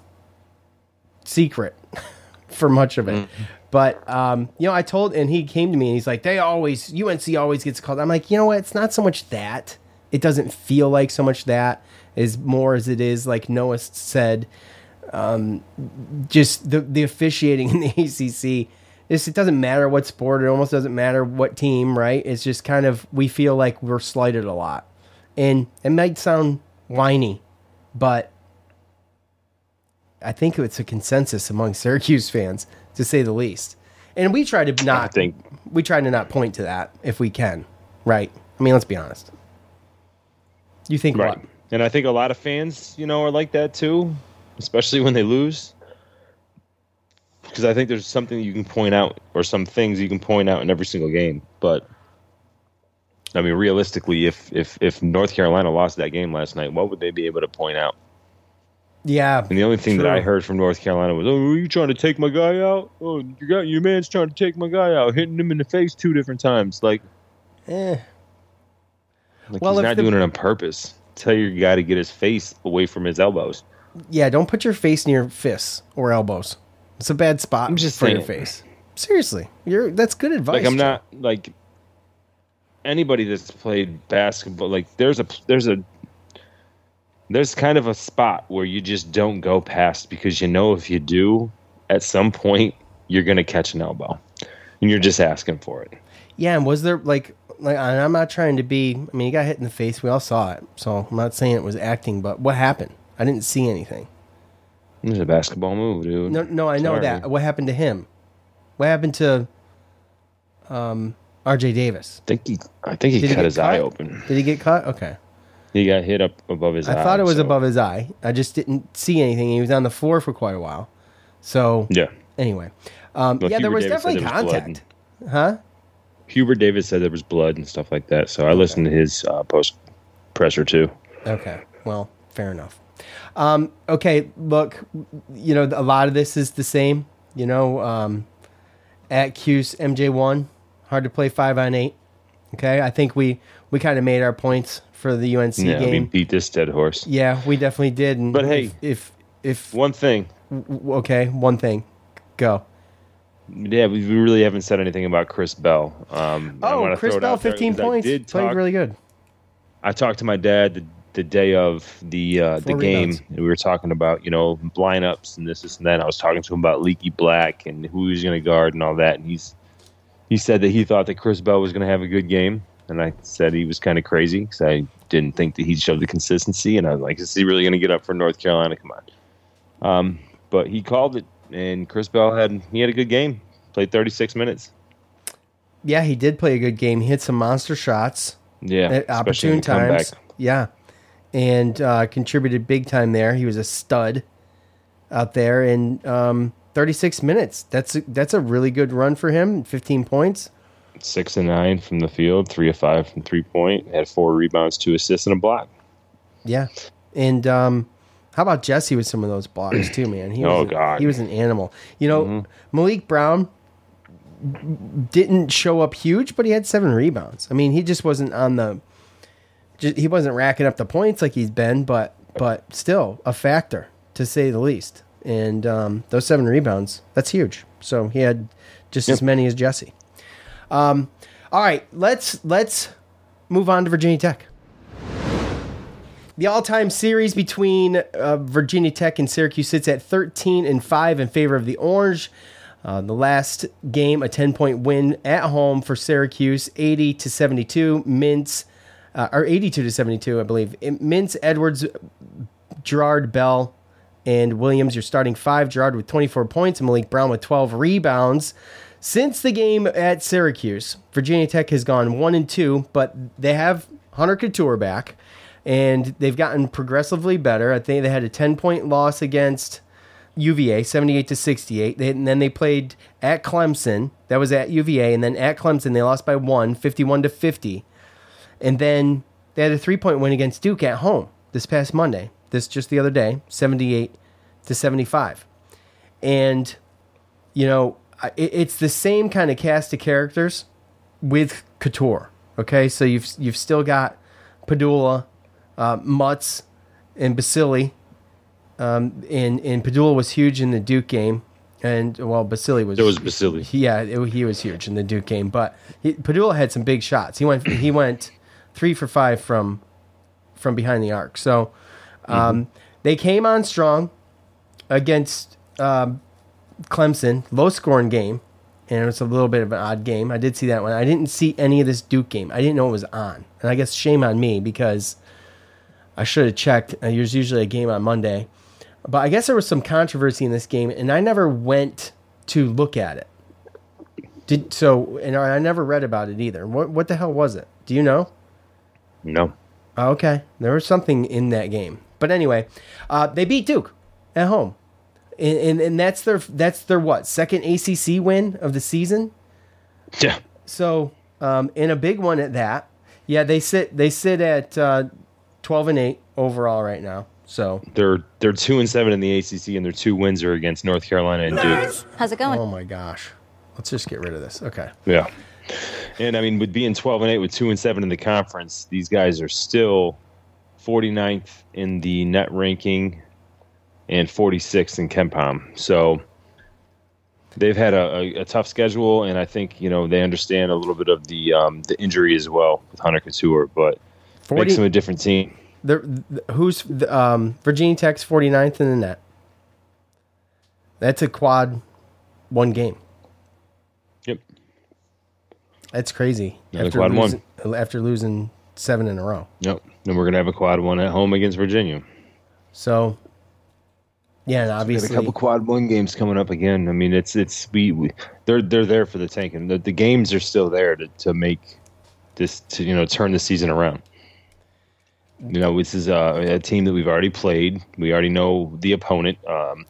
secret for much of it. But um, you know, I told, and he came to me and he's like, "They always UNC always gets called." I'm like, you know what? It's not so much that. It doesn't feel like so much that is more as it is like Noah said. Um, just the the officiating in the ACC. It's, it doesn't matter what sport. It almost doesn't matter what team. Right? It's just kind of we feel like we're slighted a lot, and it might sound whiny, but I think it's a consensus among Syracuse fans, to say the least. And we try to not think- we try to not point to that if we can, right? I mean, let's be honest. You think Right. what? And I think a lot of fans, you know, are like that too, especially when they lose. Because I think there's something you can point out, or some things you can point out in every single game. But I mean, realistically, if if if North Carolina lost that game last night, what would they be able to point out? Yeah. And the only thing that I heard from North Carolina was, "Oh, are you trying to take my guy out? Oh, you got your man's trying to take my guy out, hitting him in the face two different times. Like, Eh. like Well, he's not the- doing it on purpose. Tell your guy to get his face away from his elbows. Yeah, don't put your face near fists or elbows. It's a bad spot I'm just for your face. Seriously, you're that's good advice. like I'm Joe. not like anybody that's played basketball. Like there's a there's a there's kind of a spot where you just don't go past because you know if you do, at some point you're gonna catch an elbow, and you're just asking for it. Yeah, and was there like like and I'm not trying to be. I mean, he got hit in the face. We all saw it. So I'm not saying it was acting, but what happened? I didn't see anything. It was a basketball move, dude. No, no, I know Sorry. that. What happened to him? What happened to um, R.J. Davis? I think he I think he Did cut get his eye open. Did he get cut? Okay. He got hit up above his eye. I thought it was so- above his eye. I just didn't see anything. He was on the floor for quite a while. So Yeah. anyway, um, Well, yeah, there was Davis definitely there was contact, huh? Hubert Davis said there was blood and stuff like that. So I listened to his uh, post presser too. Okay. Well, fair enough. Um, okay, look, you know, a lot of this is the same. You know, um, at Q's MJ1, hard to play five on eight. Okay, I think we we kind of made our points for the UNC yeah, we beat this dead horse. yeah, we definitely did. And But hey- if if, if One thing, w- okay, one thing, go. yeah, we really haven't said anything about Chris Bell. Um, Oh, Chris throw Bell, there 15 points, did played really good. I talked to my dad the, the day of the uh, the game, rebounds. and we were talking about you know lineups and this, this, and that. I was talking to him about Leaky Black and who he was going to guard and all that. And he's he said that he thought that Chris Bell was going to have a good game, and I said he was kind of crazy because I didn't think that he'd show the consistency. And I was like, is he really going to get up for North Carolina? Come on. Um, but he called it, and Chris Bell had he had a good game. Played 36 minutes. Yeah, he did play a good game. He hit some monster shots. Yeah, at opportune times. Yeah, and uh, contributed big time there. He was a stud out there in um, 36 minutes. That's a, that's a really good run for him. 15 points. six and nine from the field, three of five from three point, had four rebounds, two assists, and a block. Yeah, and um, how about Jesse with some of those blocks too, man? He Oh, was a- God. he was an animal. You know, Maliq Brown didn't show up huge, but he had seven rebounds. I mean, he just wasn't on the. He wasn't racking up the points like he's been, but but still a factor to say the least. And um, those seven rebounds, that's huge. So he had just as many as Jesse. Um, all right, let's let's move on to Virginia Tech. The all-time series between uh, Virginia Tech and Syracuse sits at 13 and 5 in favor of the Orange. Uh, the last game, a 10-point win at home for Syracuse, 80 to 72. Mintz, uh, or 82 to 72, I believe. Mintz, Edwards, Girard Bell and Williams, you're starting five. Girard with 24 points Maliq Brown with 12 rebounds. Since the game at Syracuse, Virginia Tech has gone one and two, but they have Hunter Cattoor back, and they've gotten progressively better. I think they had a 10 point loss against UVA, 78 to 68. They, and then they played at Clemson. That was at UVA, and then at Clemson they lost by one, 51 to 50. And then they had a three point win against Duke at home this past Monday. This just the other day, 78 to 75. And, you know, it, it's the same kind of cast of characters with Cattoor. Okay, so you've you've still got Pedulla, uh, Mutts, and Basile. Um, and and Pedulla was huge in the Duke game, and well, Basile was. There was Basile. Yeah, it, he was huge in the Duke game, but he, Pedulla had some big shots. He went he went three for five from from behind the arc. So um, they came on strong against um, Clemson, low scoring game, and it was a little bit of an odd game. I did see that one. I didn't see any of this Duke game. I didn't know it was on, and I guess shame on me because I should have checked. Uh, There's usually a game on Monday, but I guess there was some controversy in this game, and I never went to look at it. Did so, and I never read about it either. What what the hell was it? Do you know? No. Oh, okay, there was something in that game, but anyway, uh, they beat Duke at home, and, and and that's their that's their what second ACC win of the season. Yeah. So, um, in a big one at that, yeah, they sit they sit at uh, twelve and eight overall right now. So They're they're two and seven in the ACC, and their two wins are against North Carolina and Duke. How's it going? Oh my gosh, let's just get rid of this. Okay. Yeah. And I mean, with being 12 and 8 with 2 and 7 in the conference, these guys are still 49th in the net ranking and 46th in KenPom. So they've had a, a, a tough schedule, and I think, you know, they understand a little bit of the um, the injury as well with Hunter Cattoor, but 40 makes them a different team. Who's the, um, Virginia Tech's 49th in the net? That's a quad one game. That's crazy. Another quad one. After losing seven in a row. Yep. And we're going to have a quad one at home against Virginia. So, yeah, and We got obviously, a couple quad one games coming up again. I mean, it's it's we, we they're they're there for the tank, and the, the games are still there to, to make this to you know turn the season around. You know, this is a, a team that we've already played. We already know the opponent. Um,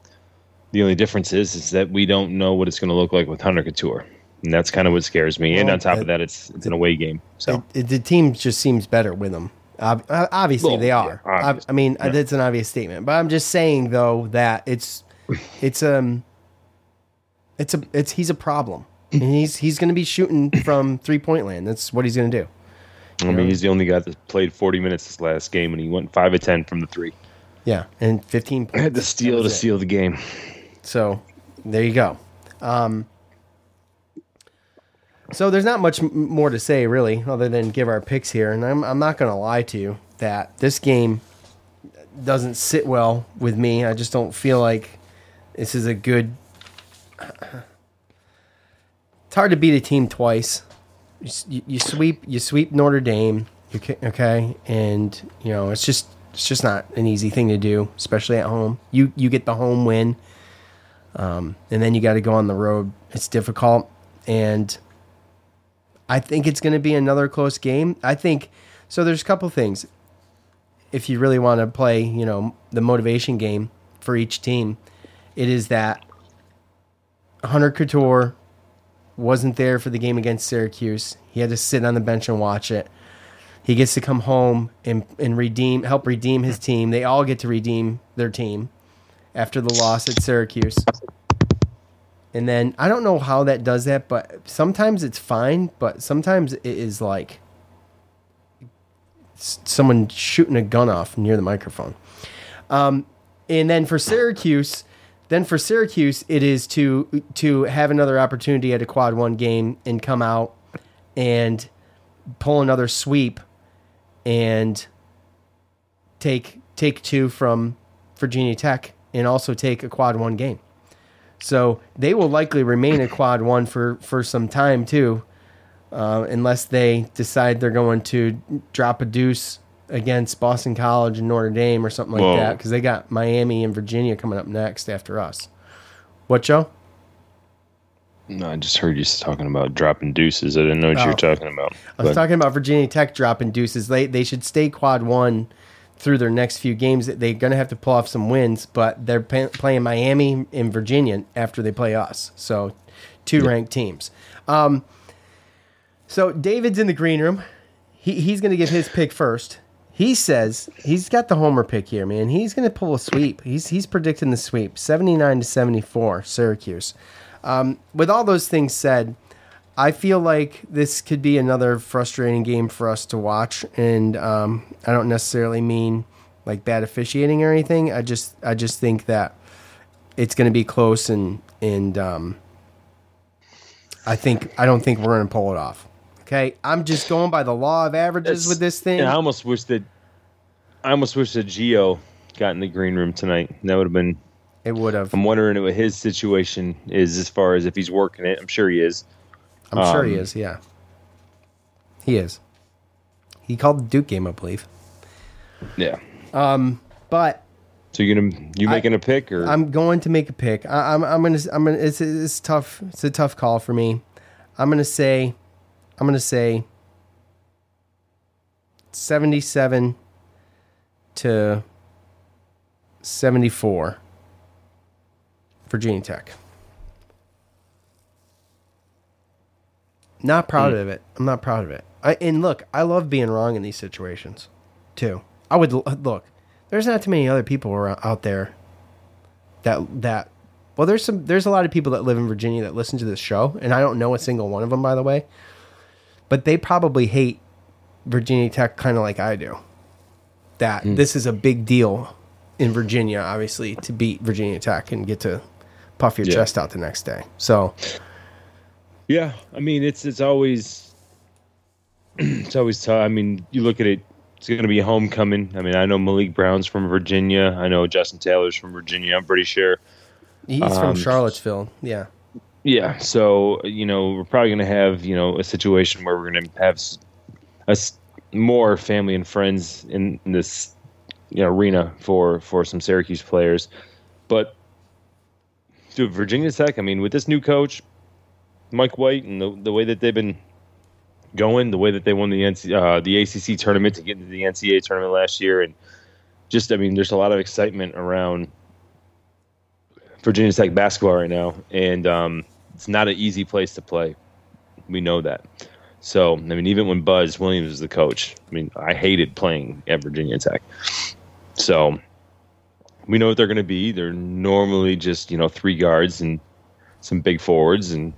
the only difference is is that we don't know what it's going to look like with Hunter Cattoor, and that's kind of what scares me. and on top it- of that, it's it's an away game. So it, the team just seems better with them. Ob- uh, obviously, Well, they are. Ob- obviously, I mean, yeah. that's an obvious statement. But I'm just saying though that it's it's um it's a it's he's a problem, and he's he's going to be shooting from three point land. That's what he's going to do. I mean, he's the only guy that played 40 minutes this last game, and he went five of 10 from the three. Yeah, and 15 points. I Had to steal to it. seal the game. So there you go. Um, so there's not much m- more to say really, other than give our picks here. And I'm I'm not going to lie to you that this game doesn't sit well with me. I just don't feel like this is a good. It's hard to beat a team twice. You, you, sweep you sweep Notre Dame, okay, and you know it's just it's just not an easy thing to do, especially at home. You you get the home win, um, and then you got to go on the road. It's difficult, and I think it's going to be another close game. I think so. There's a couple things. If you really want to play, you know, the motivation game for each team, it is that Hunter Cattoor wasn't there for the game against Syracuse. He had to sit on the bench and watch it. He gets to come home and, and redeem, help redeem his team. They all get to redeem their team after the loss at Syracuse. And then I don't know how that does that, but sometimes it's fine, but sometimes it is like someone shooting a gun off near the microphone. Um, and then for Syracuse, then for Syracuse, it is to to have another opportunity at a quad one game and come out and pull another sweep and take take two from Virginia Tech and also take a quad one game. So they will likely remain a quad one for for some time too, uh, unless they decide they're going to drop a deuce against Boston College and Notre Dame or something like Whoa. that because they got Miami and Virginia coming up next after us. What, Joe? No, I just heard you talking about dropping deuces. I didn't know what you Oh. were talking about. I was But- talking about Virginia Tech dropping deuces. They they should stay quad one through their next few games. They're going to have to pull off some wins, but they're pay, playing Miami and Virginia after they play us. So two ranked teams. Um, so David's in the green room. He, he's going to give his pick first. He says he's got the homer pick here, man. He's going to pull a sweep. He's he's predicting the sweep, seventy nine to seventy four, Syracuse. Um, with all those things said, I feel like this could be another frustrating game for us to watch, and um, I don't necessarily mean like bad officiating or anything. I just I just think that it's going to be close, and and um, I think I don't think we're going to pull it off. Okay, I'm just going by the law of averages That's- with this thing. I almost wish that I almost wish that Geo got in the green room tonight. That would have been. It would have. I'm wondering what his situation is as far as if he's working it. I'm sure he is. I'm sure he Um, is. Yeah, he is. He called the Duke game, I believe. Yeah. Um, but So you gonna you I- making a pick or I'm going to make a pick. I, I'm I'm gonna I'm gonna it's it's tough. It's a tough call for me. I'm gonna say I'm gonna say 77 to 74 for Virginia Tech. Not proud Hmm. of it. I'm not proud of it. I, and look, I love being wrong in these situations, too. I would look. There's not too many other people around, out there that that. Well, there's some. There's a lot of people that live in Virginia that listen to this show, and I don't know a single one of them, by the way. But they probably hate Virginia Tech kind of like I do. That this is a big deal in Virginia, obviously, to beat Virginia Tech and get to puff your Yeah. chest out the next day. So Yeah, I mean it's it's always it's always tough. I mean, you look at it. It's going to be homecoming. I mean, I know Maliq Brown's from Virginia. I know Justin Taylor's from Virginia. I'm pretty sure. he's from Um, Charlottesville. Yeah. Yeah, so you know we're probably going to have you know a situation where we're going to have us more family and friends in, in this you know, arena for for some Syracuse players, but dude, Virginia Tech. I mean, with this new coach, Mike White, and the the way that they've been going, the way that they won the NC, uh, the ACC tournament to get into the NCAA tournament last year, and just I mean, there's a lot of excitement around Virginia Tech basketball right now, and um, it's not an easy place to play. We know that. So, I mean, even when Buzz Williams was the coach, I mean, I hated playing at Virginia Tech. So, we know what they're going to be. They're normally just, you know, three guards and some big forwards. And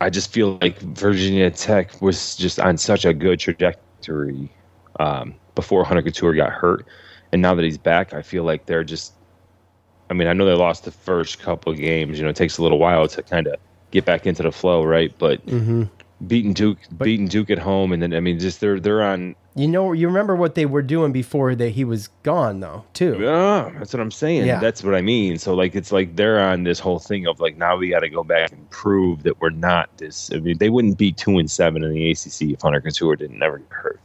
I just feel like Virginia Tech was just on such a good trajectory um, before Hunter Cattoor got hurt. And now that he's back, I feel like they're just I mean, I know they lost the first couple games. You know, it takes a little while to kind of get back into the flow, right? But Mm-hmm. Beating Duke, beating Duke at home, and then I mean, just they're they're on. You know, you remember what they were doing before that he was gone, though, too. Yeah, that's what I'm saying. Yeah. That's what I mean. So like, it's like they're on this whole thing of like now we got to go back and prove that we're not this. I mean, they wouldn't be two and seven in the ACC if Hunter Cattoor didn't never get hurt.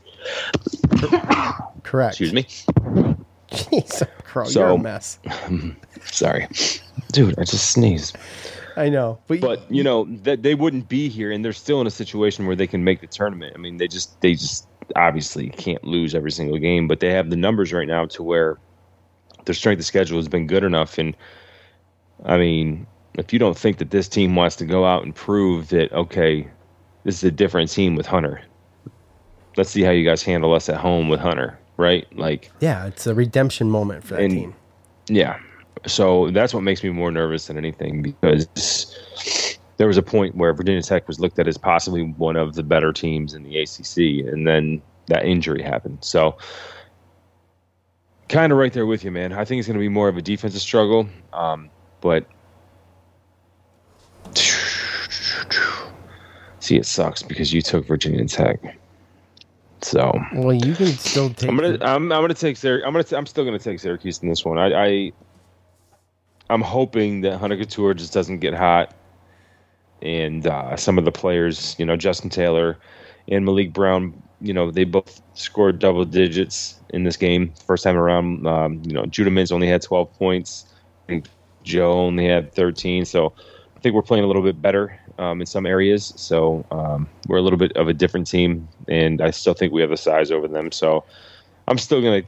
Correct. Excuse me. Jeez, Crow, So- you're a mess. Sorry, dude. I just sneezed. I know, but, but you know that they wouldn't be here, and they're still in a situation where they can make the tournament. I mean, they just they just obviously can't lose every single game, but they have the numbers right now to where their strength of schedule has been good enough. And I mean, if you don't think that this team wants to go out and prove that okay, this is a different team with Hunter. Let's see how you guys handle us at home with Hunter, right? Like yeah, it's a redemption moment for that And- team. yeah. So that's what makes me more nervous than anything because there was a point where Virginia Tech was looked at as possibly one of the better teams in the ACC, and then that injury happened. So, kind of right there with you, man. I think it's going to be more of a defensive struggle, um, but see, it sucks because you took Virginia Tech. So Well, you can still take. I'm gonna I'm, I'm gonna take I'm gonna t- I'm still gonna take Syracuse in this one. I, I I'm hoping that Hunter Cattoor just doesn't get hot, and uh, some of the players, you know, Justin Taylor and Maliq Brown, you know, they both scored double digits in this game. First time around, um, you know, Judah Mintz only had 12 points. Think Joe only had 13. So I think we're playing a little bit better um, in some areas. So um, we're a little bit of a different team, and I still think we have the size over them. So I'm still gonna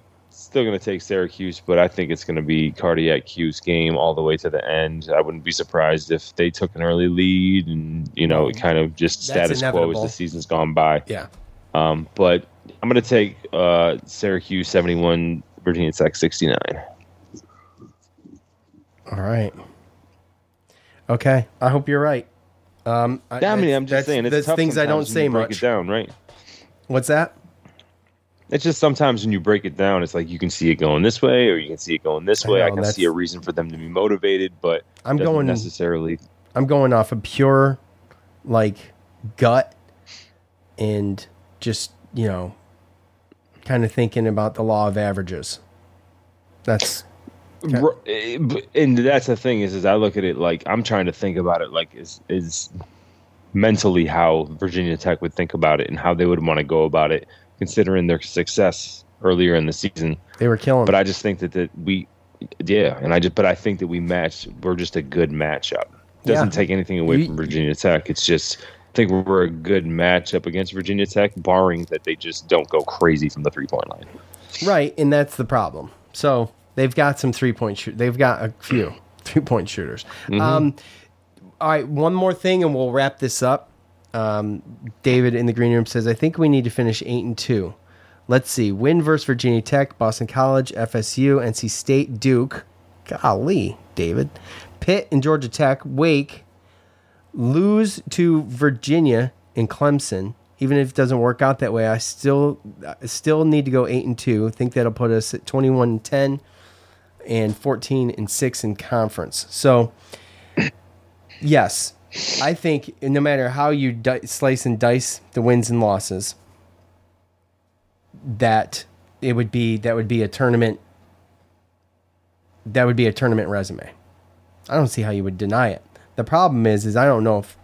still gonna take Syracuse, but I think it's gonna be cardiac Q's game all the way to the end. I wouldn't be surprised if they took an early lead and you know it kind of just That's status quo as the season's gone by. Yeah. Um, but I'm gonna take uh, Syracuse 71, Virginia Tech 69. All right. Okay. I hope you're right. Um, I, Yeah, I mean, I'm just saying, it's things I don't say you break it down, right? What's that? It's just sometimes when you break it down, it's like you can see it going this way, or you can see it going this way. I, know, can see a reason for them to be motivated, but I'm going- necessarily. I'm going off of pure, like, gut and just, you know, kind of thinking about the law of averages. That's R- eh, And that's the thing is, is I look at it like I'm trying to think about it like is is mentally how Virginia Tech would think about it and how they would want to go about it, considering their success earlier in the season. they were killing. But I just think that that we, yeah, and I just but I think that we match. We're just a good matchup. Doesn't Yeah. take anything away You- from Virginia Tech. It's just I think we're a good matchup against Virginia Tech, barring that they just don't go crazy from the three point line. Right, and that's the problem. So they've got some three point shoot. They've got a few three point shooters. Mhm. Um, all right, one more thing, and we'll wrap this up. Um, David in the green room says, "I think we need to finish eight and two. Let's see: win versus Virginia Tech, Boston College, FSU, NC State, Duke. Golly, David, Pitt and Georgia Tech, Wake, lose to Virginia and Clemson. Even if it doesn't work out that way, I still I still need to go eight and two. I think that'll put us at twenty one and ten and fourteen and six in conference. So, yes, I think no matter how you di- slice and dice the wins and losses, that it would be that would be a tournament. That would be a tournament resume. I don't see how you would deny it. The problem is, is I don't know if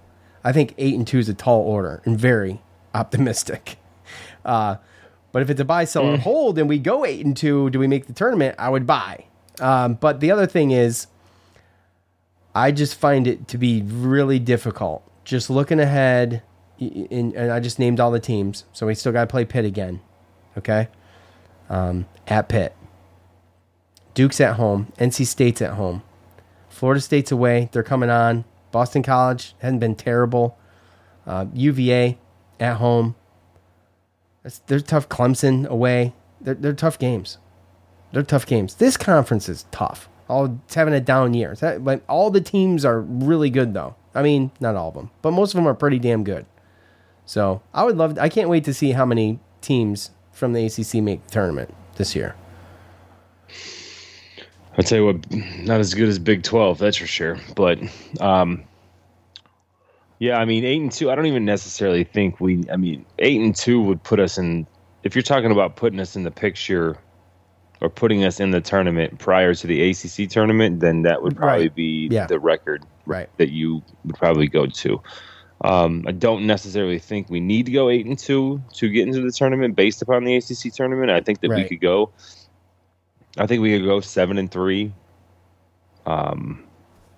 I think eight and two is a tall order and very optimistic. Uh, but if it's a buy, sell, or hold, and we go eight and two, do we make the tournament? I would buy. Um, but the other thing is, I just find it to be really difficult. Just looking ahead, and, and I just named all the teams, so we still got to play Pitt again. Okay, um, at Pitt, Duke's at home, NC State's at home, Florida State's away. They're coming on. Boston College hasn't been terrible. Uh, UVA at home. It's, they're tough. Clemson away. They're, they're tough games. They're tough games. This conference is tough. All having a down year. Like all the teams are really good though. I mean, not all of them, but most of them are pretty damn good. So I would love. I can't wait to see how many teams from the ACC make the tournament this year. I'll tell you what, not as good as Big Twelve, that's for sure. But um, yeah, I mean, eight and two. I don't even necessarily think we. I mean, eight and two would put us in. If you're talking about putting us in the picture or putting us in the tournament prior to the ACC tournament, then that would probably Right. be Yeah. the record Right. that you would probably go to. Um, I don't necessarily think we need to go eight and two to get into the tournament based upon the ACC tournament. I think that we could go. I think we could go seven and three, um,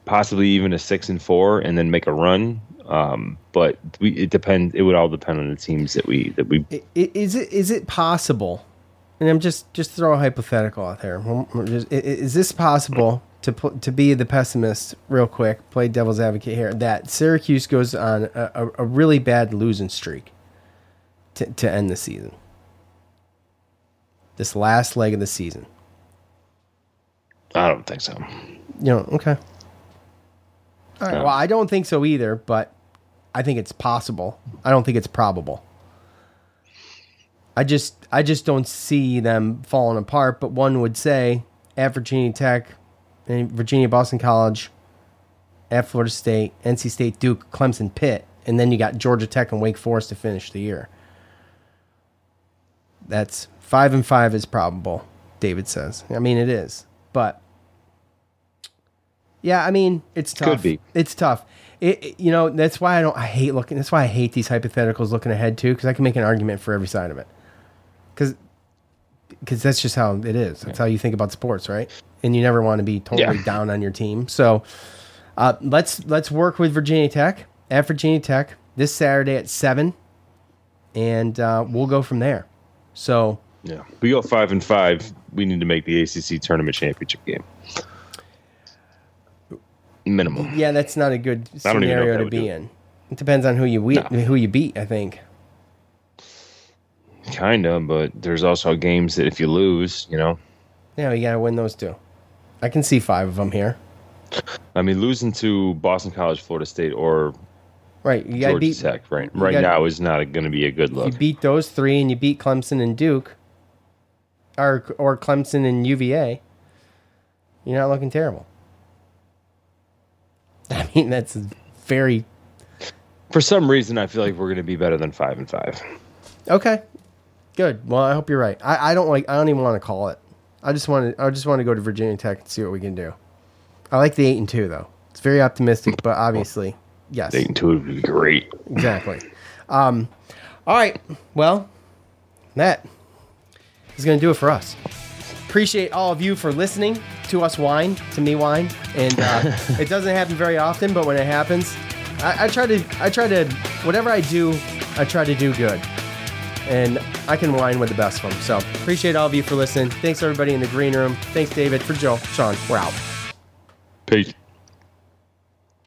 possibly even a six and four, and then make a run. Um, but we it depends. It would all depend on the teams that we that we. Is it is it possible? And I'm just just throw a hypothetical out there. Just- Is this possible to to be the pessimist real quick? Play devil's advocate here. That Syracuse goes on a, a, a really bad losing streak to to end the season. This last leg of the season. I don't think so. You know, okay. All right. No. Well, I don't think so either, but I think it's possible. I don't think it's probable. I just I just don't see them falling apart, but one would say at Virginia Tech, and Virginia Boston College, at Florida State, NC State, Duke, Clemson, Pitt, and then you got Georgia Tech and Wake Forest to finish the year. That's five and five is probable, David says. I mean it is. But Yeah, I mean, it's tough. Could be. It's tough. It, it- you know, that's why I don't. I hate looking. That's why I hate these hypotheticals looking ahead too, because I can make an argument for every side of it. Because, because that's just how it is. That's how you think about sports, right? And you never want to be totally Yeah. down on your team. So, uh, let's let's work with Virginia Tech at Virginia Tech this Saturday at seven, and uh, we'll go from there. So, Yeah, we go five and five. We need to make the ACC tournament championship game. Minimum. yeah, that's not a good I don't even know if scenario to be do it. in. It depends on who you we- No. who you beat. I think. Kind of, but there's also games that if you lose, you know, Yeah, you gotta win those two. I can see five of them here. I mean, losing to Boston College, Florida State, or Right, you Georgia beat. Tech, right? Right gotta- now is not going to be a good look. If you beat those three, and you beat Clemson and Duke, or or Clemson and UVA. You're not looking terrible. I mean, that's very For some reason, I feel like we're going to be better than five and five. okay. Good. Well, I hope you're right. I, I don't like. I don't even want to call it. I just want to. I just want to go to Virginia Tech and see what we can do. I like the eight and two though. It's very optimistic, but obviously, yes. Eight and two would be great. Exactly. Um, all right. Well, that is going to do it for us. Appreciate all of you for listening to us whine, to me whine, and uh, it doesn't happen very often, but when it happens, I, I try to, I try to, whatever I do, I try to do good, and I can whine with the best of them. So appreciate all of you for listening. Thanks everybody in the green room. Thanks David for Joe, Sean. We're out. Peace.